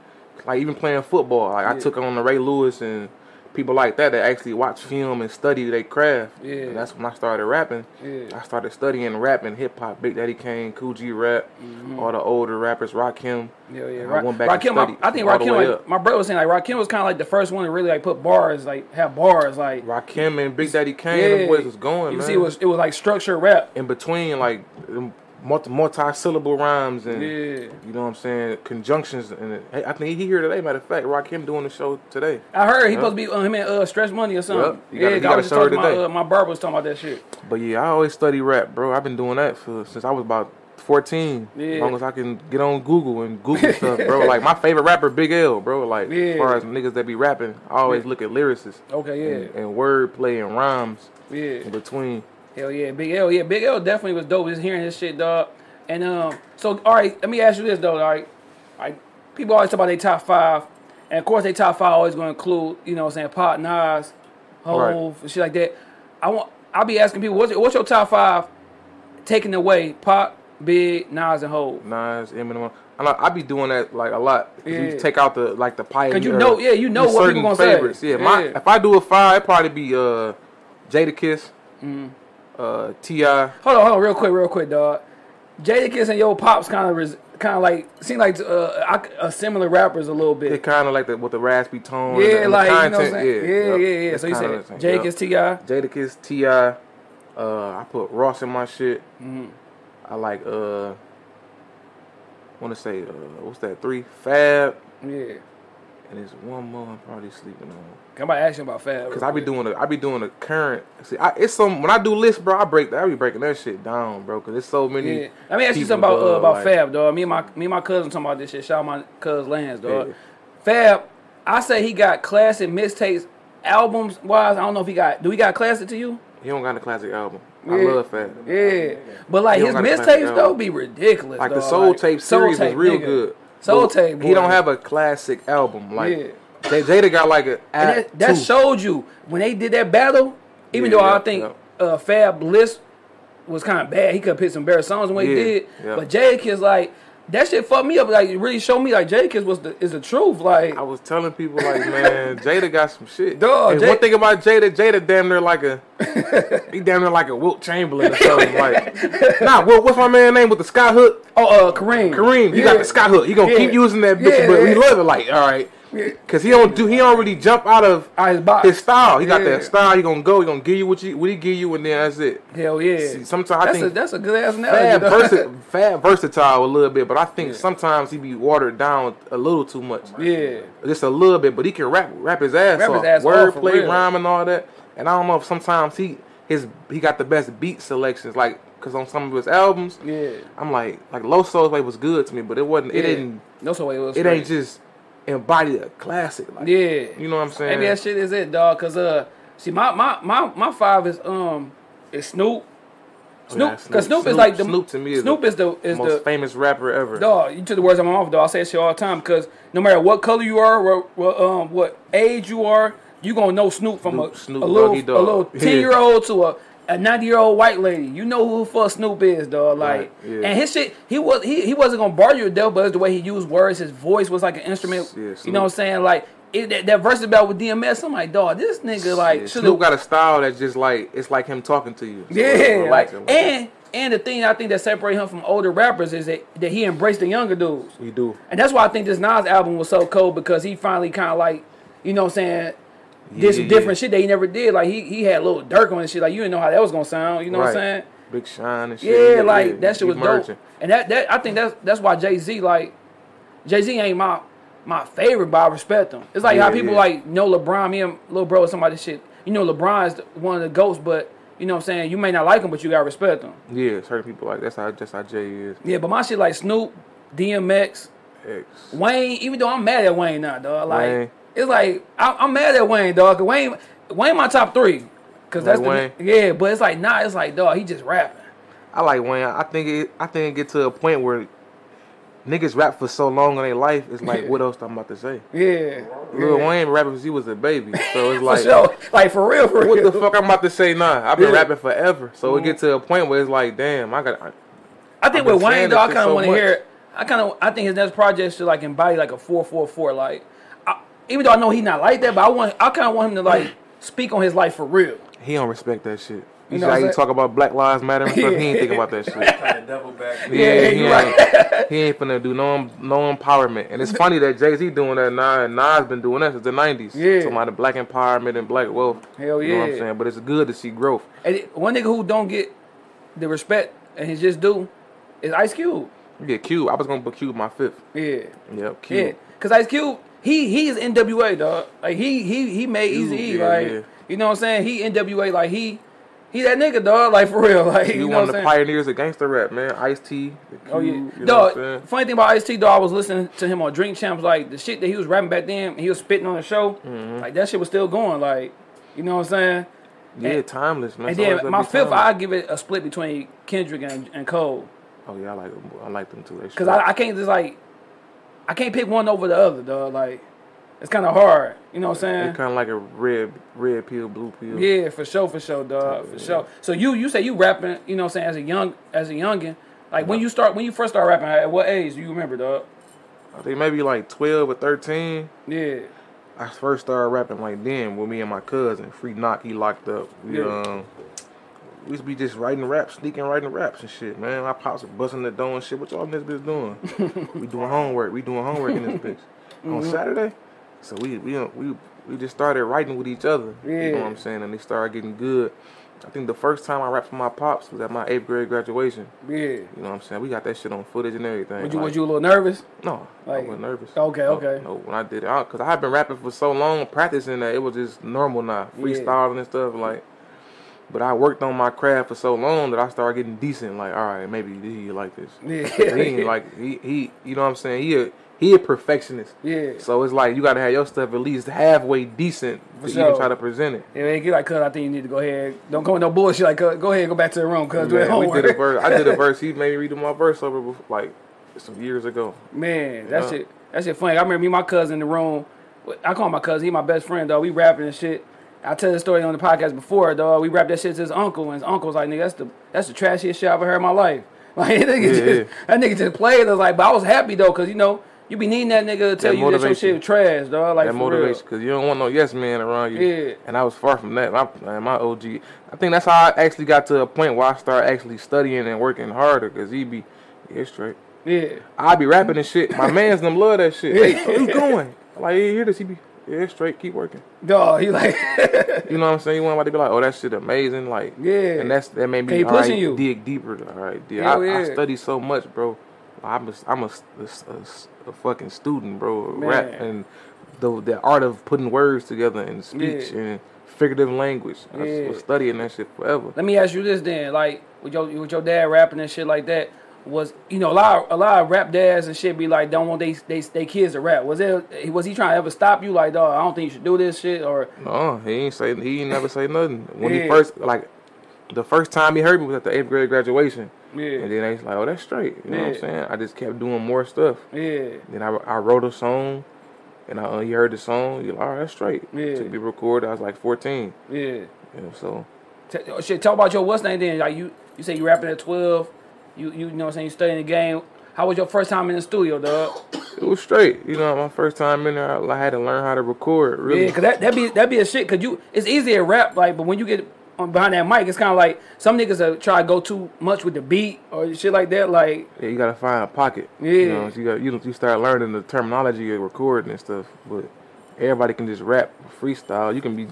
like even playing football. Like I took on the Ray Lewis and people like that that actually watch film and study their craft. Yeah. And that's when I started rapping. Yeah. I started studying rap and hip hop. Big Daddy Kane, Kool G Rap, mm-hmm. all the older rappers, Rakim. Yeah, yeah. I went back Rakim, and I, I think Rakim, like, my brother was saying, like Rakim was kind of like the first one to really like put bars, like have bars, like Rakim and Big Daddy Kane, yeah. them boys was going, You man. see, it was it was like structured rap. in between like multi multi syllable rhymes and Yeah. you know what I'm saying conjunctions and. Hey, I think he here today. Matter of fact, Rakim doing the show today. I heard he Yep. supposed to be uh, him and uh, Stretch Money or something. Yep. You gotta- yeah, you 'cause I gotta was just talking to my, today. uh, my barber was talking about that shit. But yeah, I always study rap, bro. I've been doing that for since I was about 14. Yeah. As long as I can get on Google and Google stuff, bro. [LAUGHS] Like my favorite rapper, Big L, bro. Like Yeah. as far as niggas that be rapping, I always look at lyricists Okay, yeah, and, and wordplay and rhymes yeah. in between. Hell yeah, Big L. Yeah, Big L definitely was dope. Just hearing his shit, dog. And um, so all right, let me ask you this though. All right, all right. People always talk about their top five, and of course, their top five always going to include, you know, what I'm saying Pop, Nas, Hove, and shit like that. I want. I'll be asking people, what's, what's your top five? Taking away Pop, Big, Nas, and Hove. Nas, Eminem. I know I be doing that like a lot. Yeah. You take out the like the pioneer. Cause you know- yeah, you know what people gonna say. favorites. Yeah, my if I do a five, it'd probably be uh Jadakiss, Mm-hmm. Uh Ti. Hold on, hold on, real quick, real quick, dog. Jadakiss and Yo Pops kind of res- kind of like seem like uh, I- uh, similar rappers a little bit. It kind of like the with the raspy tone. and Yeah, the, and like you know what I'm saying? Yeah, yep. yeah, yeah. It's So you said Jake Ti. Jadakiss, Ti. Uh, I put Ross in my shit. Mm-hmm. I like uh, want to say uh, what's that? Three Fab, Yeah. And there's one more I'm probably sleeping on. About to ask you about Fab. Cause I be doing a, I be doing a current. See, I, it's some when I do lists, bro. I break, that. I be breaking that shit down, bro. Cause it's so many. Yeah. Let me ask you something about uh, about like- Fab, dog. Me and my me and my cousin talking about this shit. Shout out my cuz Lance, dog. Yeah. Fab, I say he got classic mixtapes, albums wise. I don't know if he got. Do he got classic to you? He don't got a classic album. Yeah. I love Fab. Yeah, but like his don't got a classic mixtapes though be ridiculous. Like the. Soul Like, Tape Soul series Tape, is real nigga. good. Soul Tape, He don't have a classic album. Like Yeah. Jada got like a that, that showed you when they did that battle. Even Yeah, though I yeah, think uh, Fab list was kind of bad, he could have picked some better songs than what he Yeah, did. yeah. But is like that shit fucked me up. Like it really showed me like Jadakiss was the is the truth. Like I was telling people like, man, [LAUGHS] Jada got some shit. Dog, Jada- one thing about Jada, Jada damn near like a, he damn near like a Wilt Chamberlain or something. like, [LAUGHS] nah, Wilt, what's my man name with the sky hook? oh uh Kareem Kareem, he Yeah. got the sky hook. He gonna Yeah. keep using that bitch, Yeah, but we love it. Like, all right. Cause he don't do, he don't really jump out of Out his box. his style. He got that style. He gonna go. He gonna give you what you what he give you, and then that's it. Hell yeah. See, sometimes I that's a think that's a good ass analogy. versi- Fab versatile a little bit, but I think sometimes he be watered down a little too much. yeah. Just a little bit, but he can rap rap his ass Rap off. his ass Wordplay, rhyme, and all that. And I don't know if sometimes he his he got the best beat selections, like because on some of his albums, Yeah. I'm like like Low Soul's way was good to me, but it wasn't. It didn't. No so way it was. It ain't just embody a classic. Like, Yeah. You know what I'm saying? Maybe that shit is it, dog. Cause uh, see, my my my my five is um is Snoop. Oh, Snoop, yeah, cause Snoop, is like the Snoop to me is Snoop the is the is most the famous rapper ever. dog. You took the words out of my mouth, dog. I say that shit all the time because no matter what color you are, what, what um what age you are, you gonna know Snoop from Snoop- a, Snoop a little a little ten year old to a. A ninety year old white lady, you know who fuck Snoop is, dog. Like, Right, yeah. and his shit, he was he, he wasn't gonna bar you to death, but it's the way he used words. His voice was like an instrument. Yeah, you know what I'm saying? Like it, that, that verse about with DMS, I'm like, dog, this nigga like Yeah, Snoop got a style that's just like it's like him talking to you. So yeah, like relaxing. and and the thing I think that separates him from older rappers is that, that he embraced the younger dudes. we do. And that's why I think this Nas album was so cold because he finally kind of like, you know what I'm saying, did some Yeah, different yeah. shit that he never did. Like he he had little Durk on his shit. Like you didn't know how that was gonna sound. You know what I'm saying? Big Sean and shit. Yeah, like that shit was merging. dope. And that that I think that's that's why Jay Z like Jay Z ain't my my favorite, but I respect him. It's like how Yeah, people yeah. like know LeBron, me and little bro, somebody shit. You know LeBron is one of the goats, but you know what I'm saying. You may not like him, but you gotta respect him. Yeah, certain people like that's how that's how Jay is. Yeah, but my shit like Snoop, DMX, X. Wayne. Even though I'm mad at Wayne now, dog. Like Wayne. It's like I, I'm mad at Wayne, dog. Wayne, Wayne, my top three. Cause that's Like the yeah, but it's like nah, it's like dog. He just rapping. I like Wayne. I think it. I think it get to a point where niggas rap for so long in their life. It's like, [LAUGHS] what else I'm about to say? Yeah, Lil yeah. Wayne rapping since he was a baby, so it's [LAUGHS] For like, sure. Like for real, for what real. the fuck I'm about to say Nah, I've been Yeah. rapping forever, so it get mm-hmm. to a point where it's like, damn, I got. I, I think I've with Wayne, though, I kind of so want to hear. I kind of, I think his next project should like embody like a four four four. Like, even though I know he not like that, but I want I kind of want him to like speak on his life for real. He don't respect that shit. You You see know how you talk about Black Lives Matter and stuff? He ain't think about that [LAUGHS] shit. Trying to double back. Yeah, he, you ain't, right. he ain't finna do no no empowerment. And it's funny that Jay Z doing that now, and Nas been doing that since the nineties. Yeah. talking about the black empowerment and black wealth. Hell You know what I'm yeah. saying? But it's good to see growth. And it- one nigga who don't get the respect and he just do is Ice Cube. Yeah, Cube. I was gonna put Cube my fifth. Yeah, Yep, yeah. Cube. Cause Ice Cube, he he is NWA dog. Like he he he made Eazy E. yeah, Like yeah. you know what I'm saying? He NWA. Like he he that nigga dog. Like for real. [LAUGHS] Like He you know one of the saying? pioneers of gangster rap, man. Ice T. Oh yeah, You know what I'm dog. Funny thing about Ice T, dog, I was listening to him on Drink Champs. Like the shit that he was rapping back then, he was spitting on the show. Mm-hmm. Like that shit was still going. Like you know what I'm saying? Yeah, and- timeless, man. And then my fifth, I give it a split between Kendrick and, and Cole. Oh yeah, I like them. I like them too. Cause I, I can't just like, I can't pick one over the other, dog. Like, it's kind of hard. You know what I'm saying? kind of like a red, red pill, blue pill. Yeah, for sure, for sure, dog, for sure. So you you say you rapping, you know what I'm saying, as a young as a youngin. Like when you start when you first start rapping, at what age do you remember, dog? I think maybe like twelve or thirteen. Yeah, I first started rapping like then with me and my cousin. Free knock, he locked up. We Yeah. um, we used to be just writing raps, sneaking writing raps and shit, man. My pops were busting the door and shit. What y'all in this bitch doing? we doing homework. We doing homework in this [LAUGHS] bitch on Mm-hmm. Saturday. So we we we we just started writing with each other. You Yeah. know what I'm saying? And they started getting good. I think the first time I rapped for my pops was at my eighth grade graduation. yeah. You know what I'm saying? We got that shit on footage and everything. Was you Like, was you a little nervous? no, I wasn't nervous. Okay, No, okay. No, when I did it, because I, had been rapping for so long, practicing that it was just normal now, Yeah. freestyling and stuff. Like, but I worked on my craft for so long that I started getting decent. Like, all right, maybe he like this. Yeah. he ain't [LAUGHS] like he he. You know what I'm saying? He a he a perfectionist. Yeah. So it's like you got to have your stuff at least halfway decent For to sure. even try to present it. Yeah, they get like, cuz I think you need to go ahead. Don't come with no bullshit. Like, cuz, go ahead, go back to the room, cuz do that Man, we homework. did a verse. I did a [LAUGHS] verse. He made me read my verse over before, like some years ago. Man, that's Yeah. shit, that shit funny. I remember me and my cousin in the room. I call him my cousin. He my best friend, though. We rapping and shit. I tell the story on the podcast before, dog. We rapped that shit to his uncle, and his uncle's like, nigga, that's the that's the trashiest shit I ever heard in my life. [LAUGHS] Like, that nigga, Yeah, just, yeah. that nigga just played us. Like, but I was happy though, cause you know you be needing that nigga to tell That you that your shit was trash, dog. Like that motivation because you don't want no yes man around you. Yeah. And I was far from that. My my OG. I think that's how I actually got to a point where I started actually studying and working harder because he be yeah straight. Yeah, I be rapping and shit. My man's them love that shit. Hey, [LAUGHS] where you going? Like yeah, hear this? He be yeah straight. Keep working. dog. He like, [LAUGHS] You know what I'm saying? You want to be like, oh that shit amazing. Like Yeah. And that's that made me all right, you. dig deeper. All right, dig. I, I yeah. study so much, bro. I'm a, I'm a, a, a- a fucking student, bro. Man. Rap and the the art of putting words together and speech Yeah. and figurative language. I Yeah. was studying that shit forever. Let me ask you this then, like with your with your dad rapping and shit like that, was you know a lot of, a lot of rap dads and shit be like don't want they they they kids to rap. Was it was he trying to ever stop you like dog? I don't think you should do this shit or No, he ain't say he ain't never say nothing. When Yeah. he first like the first time he heard me was at the eighth grade graduation. yeah And then he's like, Oh, that's straight. You know what Yeah. I'm saying? I just kept doing more stuff. yeah Then I, I wrote a song and I, uh, he heard the song. He like, all right, that's straight. Yeah. Took me to record. I was like 14. yeah. You know, so T- oh, shit, talk about your what's name then? Like you you say you rapping at twelve, you you know what I'm saying you studying the game. How was your first time in the studio, dog? it was straight. You know, my first time in there, I, I had to learn how to record. Really, Yeah, cause that that be that be a shit. Cause you it's easy to rap like, but when you get on behind that mic, it's kind of like some niggas that try to go too much with the beat or shit like that. Like Yeah, you gotta find a pocket. You Yeah. know, so you got you you start learning the terminology of recording and stuff. But everybody can just rap freestyle. You can be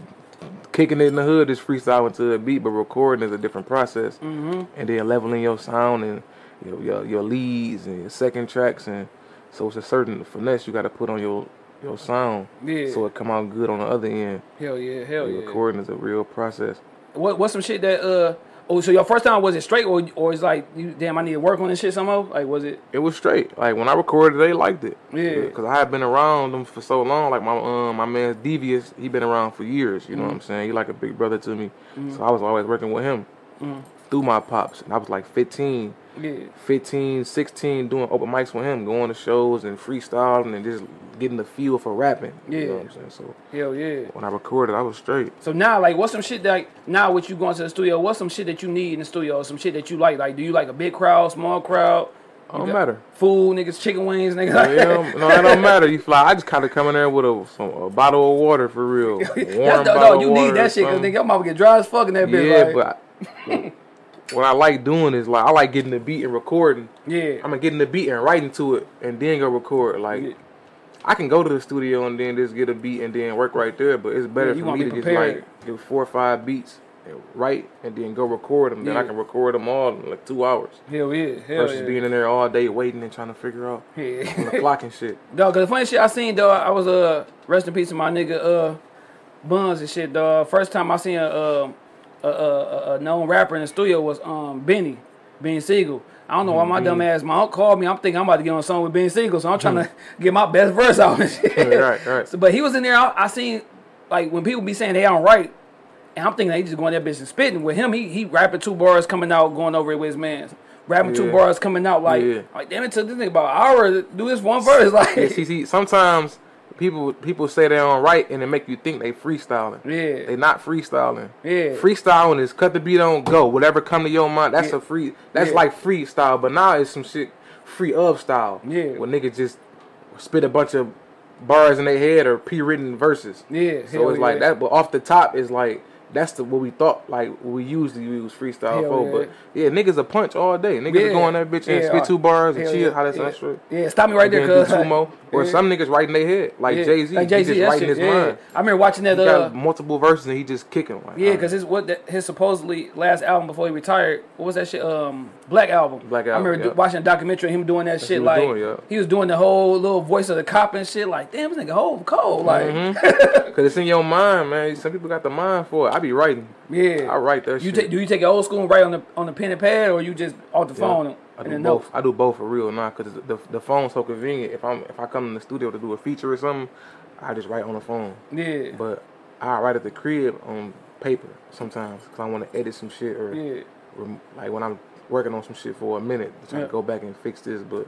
kicking it in the hood, is freestyling to a beat, but recording is a different process. Mm-hmm. And then leveling your sound and your, your your leads and your second tracks and so it's a certain finesse you got to put on your your sound. Yeah. So it come out good on the other end. hell yeah, hell yeah. Recording is a real process. What what's some shit that uh oh so your first time was it straight or or it's like you damn I need to work on this shit somehow like was it It was straight. Like when I recorded, they liked it. Yeah. Because I had been around them for so long. Like my um my man's Devious, he been around for years. You know what I'm mm. saying? He like a big brother to me. So mm. I was always working with him mm. through my pops. And I was like 15, yeah 15, 16, doing open mics with him, going to shows and freestyling and just getting the feel for rapping. You know Yeah. what I'm saying? So hell yeah when I recorded, I was straight. so now like what's some shit that like now with you going to the studio what's some shit that you need in the studio some shit that you like like do you like a big crowd small crowd Don't matter. Food, niggas, chicken wings, niggas. [LAUGHS] Yeah, no, it don't matter. You fly. I just kind of come in there with a, some, a bottle of water for real. [LAUGHS] Warm no, you need that shit because nigga, your mouth get dry as fuck in that bitch. Yeah, like, but I, [LAUGHS] what I like doing is like I like getting the beat and recording. yeah, I'm gonna getting the beat and writing to it and then go record. Like Yeah. I can go to the studio and then just get a beat and then work right there. But it's better Yeah, for me to just like do four or five beats and write and then go record them. Then I can record them all in like two hours hell yeah, hell versus yeah. being in there all day waiting and trying to figure out on the yeah. clock and shit. [LAUGHS] Dog, cause the funny shit I seen, dog, I was uh rest in peace to my nigga uh Buns and shit, dog. First time I seen a uh, a, a, known rapper in the studio was um Beanie, Beanie Sigel. I don't know why my dumb ass my uncle called me. I'm thinking I'm about to get on a song with Beanie Sigel, so I'm trying [LAUGHS] to get my best verse out right, right. So, but he was in there. I, I seen like when people be saying they don't write, and I'm thinking they just going that bitch and spitting. With him, he he rapping two bars coming out, going over it with his man. Rapping two bars coming out like Yeah. like damn it took this nigga about an hour to do this one verse. [LAUGHS] Like Yeah, see, see, sometimes people people say they don't write and it make you think they freestyling. Yeah. They not freestyling. Yeah. Freestyling is cut the beat on go. Whatever come to your mind, that's Yeah. a free that's Yeah. like freestyle, but now it's some shit free of style. Yeah. Where niggas just spit a bunch of bars in their head or pre written verses. Yeah, So it's like that, but off the top is like that's the what we thought like we usually use freestyle Hell for. yeah. But yeah, niggas a punch all day. Niggas Yeah. go on that bitch and Yeah, spit two bars and chill. yeah, How that's yeah. that shit. Yeah, stop me right there, cuz. two more. [LAUGHS] Or some niggas writing their head, like. Jay Z. Like Jay Z, writing his mind. I remember watching that. He Uh, got multiple verses and he just kicking. Like, yeah, because his what the, his supposedly last album before he retired. What was that shit? Um, Black album. Black album. I remember watching a documentary of him doing that shit. he like doing, he was doing the whole little voice of the cop and shit. Like damn, this nigga whole cold. Like Mm-hmm. [LAUGHS] Cause it's in your mind, man. Some people got the mind for it. I be writing. yeah. I write that You shit. take do you take it old school and write on the on the pen and pad or you just off the Yeah. phone I do both. notes? I do both for real now, cause the, the the phone's so convenient. If I'm if I come in the studio to do a feature or something, I just write on the phone. Yeah. But I write at the crib on paper sometimes, cause I want to edit some shit or, Yeah. rem- like when I'm working on some shit for a minute, trying Yeah. to go back and fix this. But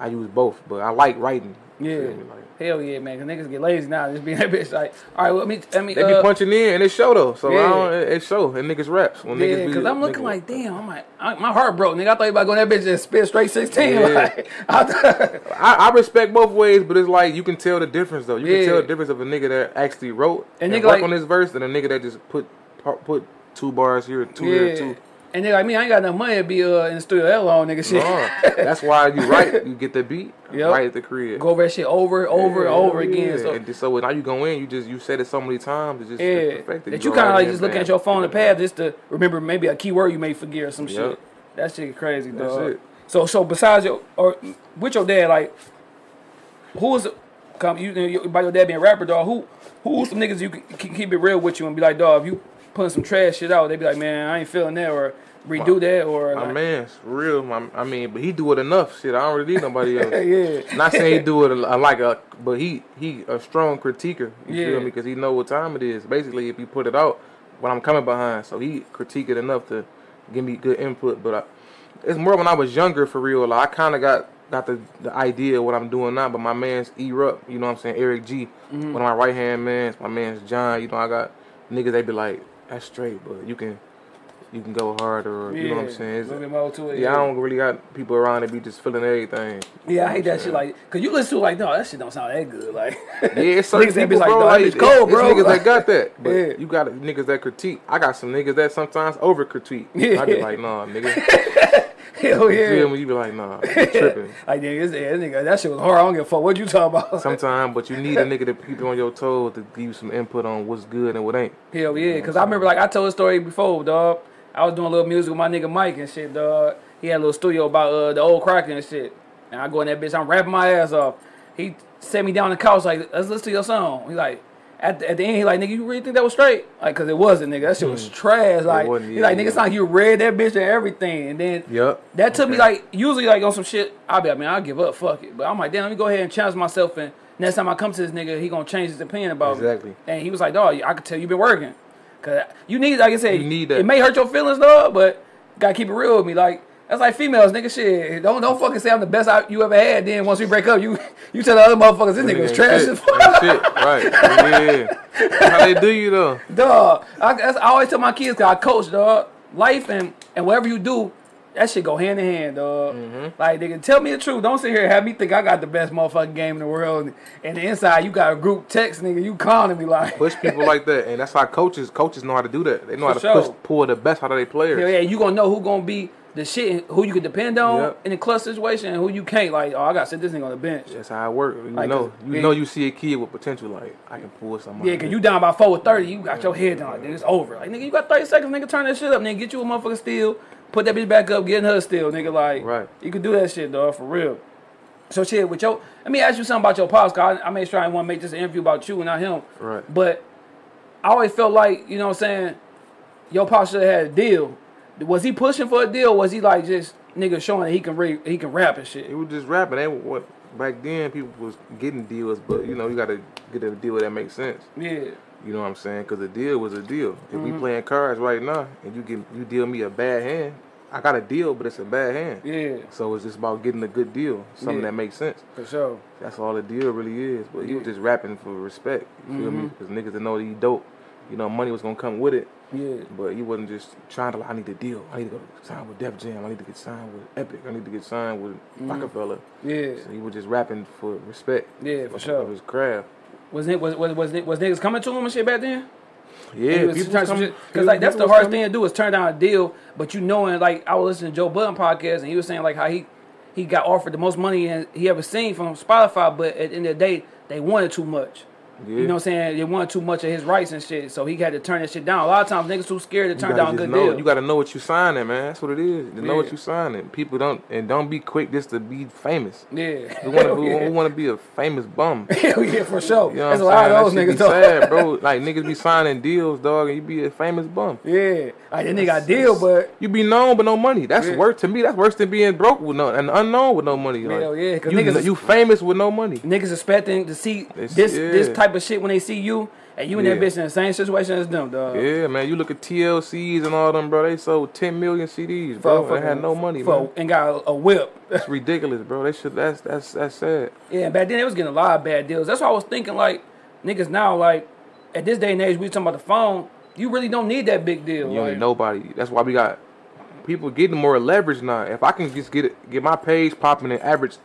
I use both. But I like writing. Yeah. Like, Hell yeah, man. Cause niggas get lazy now. Just being [LAUGHS] that bitch like, all right, well, let me, let me. They uh, be punching in and it show though. So Yeah. I don't, it, it show and niggas raps when Yeah, niggas be cause I'm looking niggas- like, damn, I'm like, I, my heart broke, nigga. I thought you about going that bitch and spit straight 16. Yeah. Like, [LAUGHS] I I, I respect both ways, but it's like you can tell the difference though. You Yeah. can tell the difference of a nigga that actually wrote And and, nigga work like- on this verse and a nigga that just put put two bars here, two yeah. there, two. And nigga like me, I ain't got enough money to be uh, in the studio that long, nigga. Shit. No, [LAUGHS] that's why you write. You get the beat Yep. right at the crib. Go over that shit over, over, Yeah, and over yeah. again. So and so now you go in, you just you said it so many times, it just yeah, perfected. that go you kind of like just looking at your phone and pad just to remember maybe a keyword you may forget or some Yep. shit. That shit crazy, That's dog. it. So so besides your or with your dad, like who is come you, you by your dad being a rapper, dog? Who who's some niggas you can, can keep it real with you and be like, dog, if you putting some trash shit out, they be like, man, I ain't feeling that or redo that or My like, man's real. My, I mean, but he do it enough. Shit, I don't really need nobody [LAUGHS] else. yeah. Not saying he do it a, like a, but he he a strong critiquer. You Yeah. feel me? Because he know what time it is. Basically, if you put it out, what I'm coming behind. So he critique it enough to give me good input. But I, it's more when I was younger for real. Like I kind of got got the, the idea of what I'm doing now. But my man's erupt. You know what I'm saying? Eric G. Mm-hmm. One of my right hand mans. My man's John. You know I got niggas. They be like that's straight, but you can. You can go harder, or you know what I'm saying. It's- little bit more to it. yeah, I don't really got people around that be just feeling everything. Yeah, I hate that shit. Like, cause you listen to like, no, that shit don't sound that good. Like, Yeah, it's [LAUGHS] certain Niggas people, be like, bro. "Dog, Like, bitch cold, it's bro." niggas that got that, [LAUGHS] but Yeah. you got niggas that critique. I got some niggas that sometimes over critique. [LAUGHS] Yeah. I be like, nah, nigga. hell You feel yeah. me? You be like, nah, you tripping. Like, yeah, this, yeah, nigga, that shit was hard. I don't give a fuck what you talking about. Sometimes, but you need a nigga to keep you on your toes to give you some input on what's good and what ain't. Hell yeah, cause I remember like I told a story before, dog. I was doing a little music with my nigga Mike and shit, dog. He had a little studio about uh, the old Crockett and shit. And I go in that bitch, I'm rapping my ass off. He set me down on the couch like, let's listen to your song. He like, at the, at the end, he like, nigga, you really think that was straight? Like, cause it wasn't, nigga. That shit was trash. Like, wasn't, he like, nigga, yeah. it's like you read that bitch and everything. And then Yep. that took me like usually like on some shit. I'll be like, man, I'll give up, fuck it. But I'm like, damn, let me go ahead and challenge myself. And next time I come to this nigga, he gonna change his opinion about Exactly. me. And he was like, dog, I could tell you been working. Cause you need, like I said, You need that. It may hurt your feelings, dog, but gotta keep it real with me. Like that's like females, nigga. Shit, don't don't fucking say I'm the best I, you ever had. Then once we break up, you you tell the other motherfuckers this nigga was trash shit. as fuck. shit. Right. [LAUGHS] Yeah. How they do you though? Dog, I, that's, I always tell my kids, cause I coach, dog. Life and and whatever you do, that shit go hand in hand, dog. Mm-hmm. Like nigga, tell me the truth. Don't sit here and have me think I got the best motherfucking game in the world, and the inside you got a group text, nigga. You calling me like, Push people like that, and that's how coaches coaches know how to do that. They know how For to push, sure. pull the best out of their players. yeah, yeah, you gonna know who gonna be the shit, who you can depend on Yep. in a clutch situation, and who you can't. Like, oh, I gotta sit this nigga on the bench. That's how it works. You Like, know, you yeah. know, you see a kid with potential. Like I can pull something. Yeah, cause you down by four with thirty, you got your head down like nigga, it's over. Like nigga, you got thirty seconds, nigga, turn that shit up, nigga, get you a motherfucking steal, put that bitch back up, get in her still, nigga. Like, Right. You could do that shit, dog, for real. So shit, with your, let me ask you something about your pops, cause I, I made sure I want to make this an interview about you and not him. Right. But I always felt like, you know what I'm saying, your pops should have had a deal. Was he pushing for a deal? Or was he like just nigga showing that he can re- he can rap and shit? It was just rapping. They what back then people was getting deals, but you know you got to get a deal that makes sense. Yeah. You know what I'm saying? Because a deal was a deal. If Mm-hmm. we playing cards right now and you get you deal me a bad hand, I got a deal, but it's a bad hand. Yeah, So it's just about getting a good deal, something Yeah. that makes sense. for sure. That's all the deal really is. But he was just rapping for respect. You feel me? Because niggas that know that he dope, you know, money was gonna come with it. Yeah. But he wasn't just trying to like, I need a deal. I need to go sign with Def Jam. I need to get signed with Epic. I need to get signed with Mm-hmm. Rockefeller. Yeah. So he was just rapping for respect. Yeah, for of, sure. Of his craft. Was it was was was, was niggas coming to him and shit back then? Yeah, Because like that's the hardest thing to do is turn down a deal. But you knowing like I was listening to Joe Budden podcast and he was saying like how he he got offered the most money he ever seen from Spotify, but at the end of the day they wanted too much. Yeah. You know what I'm saying? They wanted too much of his rights and shit, so he had to turn that shit down. A lot of times niggas too scared to turn gotta down a good know, deal. You got to know what you signing, man. That's what it is. You know what you signing. People don't and don't be quick just to be famous. yeah, We want to [LAUGHS] Hell yeah. to be a famous bum. Hell [LAUGHS] yeah, for sure. You know There's a lot of those That niggas. though. sad, bro. [LAUGHS] Like niggas be signing deals, dog, and you be a famous bum. Yeah, like that nigga got deal, but You be known but no money. That's Yeah. worse to me. That's worse than being broke with no and unknown with no money. Like, Hell yeah, 'cause you, niggas you famous with no money. niggas expecting to see It's- this yeah. this type of shit when they see you, and you and that bitch in the same situation as them, dog. Yeah, man. You look at TLCs and all them, bro. They sold 10 million CDs, bro. For- They had no money, for, man. and got a, a whip. [LAUGHS] that's ridiculous, bro. They should. That's that's that's sad. yeah, back then they was getting a lot of bad deals. That's why I was thinking like niggas now like at this day and age we talking about the phone. You really don't need that big deal. You like, need nobody. That's why we got people getting more leverage now. If I can just get it, get my page popping and average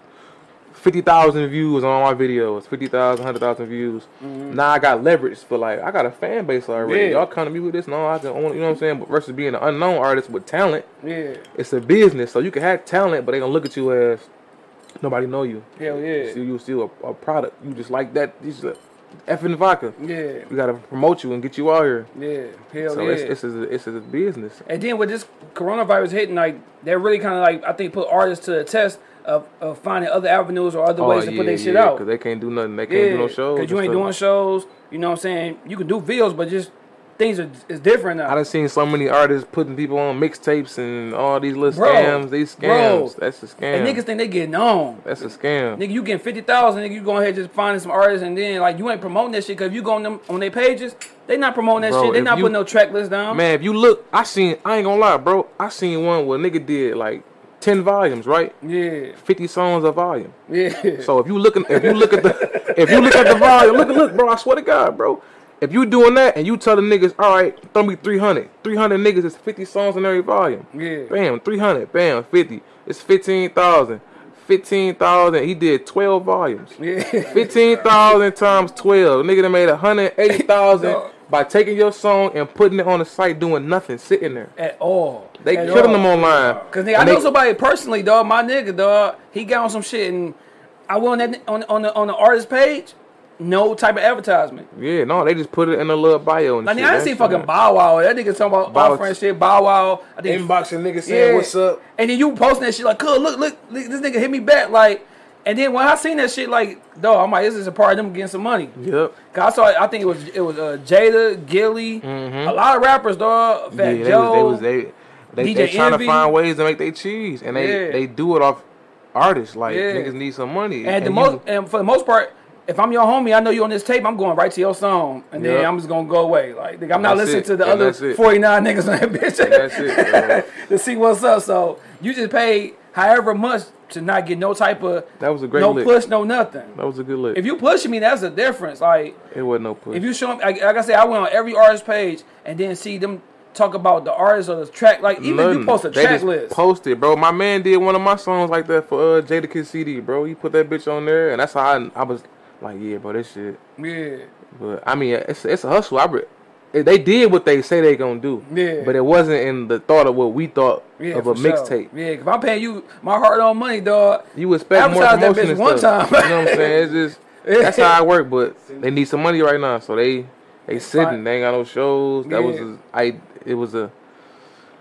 fifty thousand views on all my videos, 50,000, 100,000 views. Now I got leverage for like I got a fan base already. Mm-hmm. Yeah. Y'all come to me with this, no, I can own. You know what I'm saying? But versus being an unknown artist with talent, Yeah, it's a business. So you can have talent, but they gonna look at you as nobody know you. hell yeah, you still a, a product. You just like that. You just effing vodka. yeah, We gotta promote you and get you out here. yeah, hell So yeah. it's, it's, a, it's a business. And then with this coronavirus hitting, like that really kind of like I think put artists to the test of, of finding other avenues or other oh, ways to put their shit out. Because Oh, they can't do nothing. They can't do no shows. Because you ain't stuff. doing shows. You know what I'm saying? You can do videos, but just things are is different now. I done seen so many artists putting people on mixtapes and all these little Bro, scams. These bro. scams. That's a scam. and niggas think they getting on. That's a scam. Nigga, you getting fifty thousand. Nigga, you going ahead just finding some artists, and then like you ain't promoting that shit. Cause if you go on them on their pages, they not promoting that Bro, shit. They not you- putting no track list down. Man, if you look, I seen. I ain't gonna lie, bro. I seen one where nigga did like ten volumes, right? Yeah, Fifty songs a volume. yeah. So if you looking, if you look at the, if you look at the volume, look, look, bro. I swear to God, bro. If you doing that and you tell the niggas, all right, throw me 300. 300 niggas is 50 songs in every volume. Yeah. Bam, 300. Bam, 50. It's 15,000. 15,000. He did 12 volumes. yeah. [LAUGHS] 15,000 times 12. Nigga that made 180,000 [LAUGHS] by taking your song and putting it on the site doing nothing, sitting there. At all. They At killing all. them online. Cause nigga, I And know they- somebody personally, dog. My nigga, dog. He got on some shit, and I went on that on on the on the artist page. No type of advertisement. Yeah, no, they just put it in a little bio and Like, shit. nigga, I That see shit- fucking Bow Wow. That nigga talking about Bow- offering shit. Bow Wow. I think Inboxing niggas saying Yeah. what's up. And then you posting that shit like, "Cuz, look, look, look, this nigga hit me back." Like, and then when I seen that shit, like, dog, I'm like, this is a part of them getting some money. Yep. Cause I saw, I think it was it was uh, Jada, Gillie, a lot of rappers, dog. Fat Mm-hmm. Yeah, Joe. they was they was they, they, they trying Envy. to find ways to make their cheese, and they Yeah. they do it off artists. Like Yeah. niggas need some money, and the you- most, and for the most part, if I'm your homie, I know you on this tape. I'm going right to your song, and then I'm just gonna go away. Like, I'm not That's listening it. to the And other 49 niggas on that bitch. That's it, [LAUGHS] to see what's up. So you just paid however much to not get no type of That was a great no lick. push, no nothing. that was a good look. If you pushing me, that's a difference. Like it wasn't no push. if you show me, like, like I said, I went on every artist page and then see them talk about the artist or the track. Like even if you post a They track list. Post it, bro. My man did one of my songs like that for uh, Jada Kid CD, bro. He put that bitch on there, and that's how I, I was like, yeah, bro, this shit. yeah, But I mean, it's it's a hustle. I re- they did what they say they gonna do. Yeah. But it wasn't in the thought of what we thought yeah, of a for sure. mixtape. Yeah, if I'm paying you my hard earned money, dog. You expect more Advertise that promotion bitch and one stuff. time. you know what I'm saying? It's just [LAUGHS] that's how I work. But they need some money right now, so they they sitting. They ain't got no shows. That was Yeah. a, I. It was a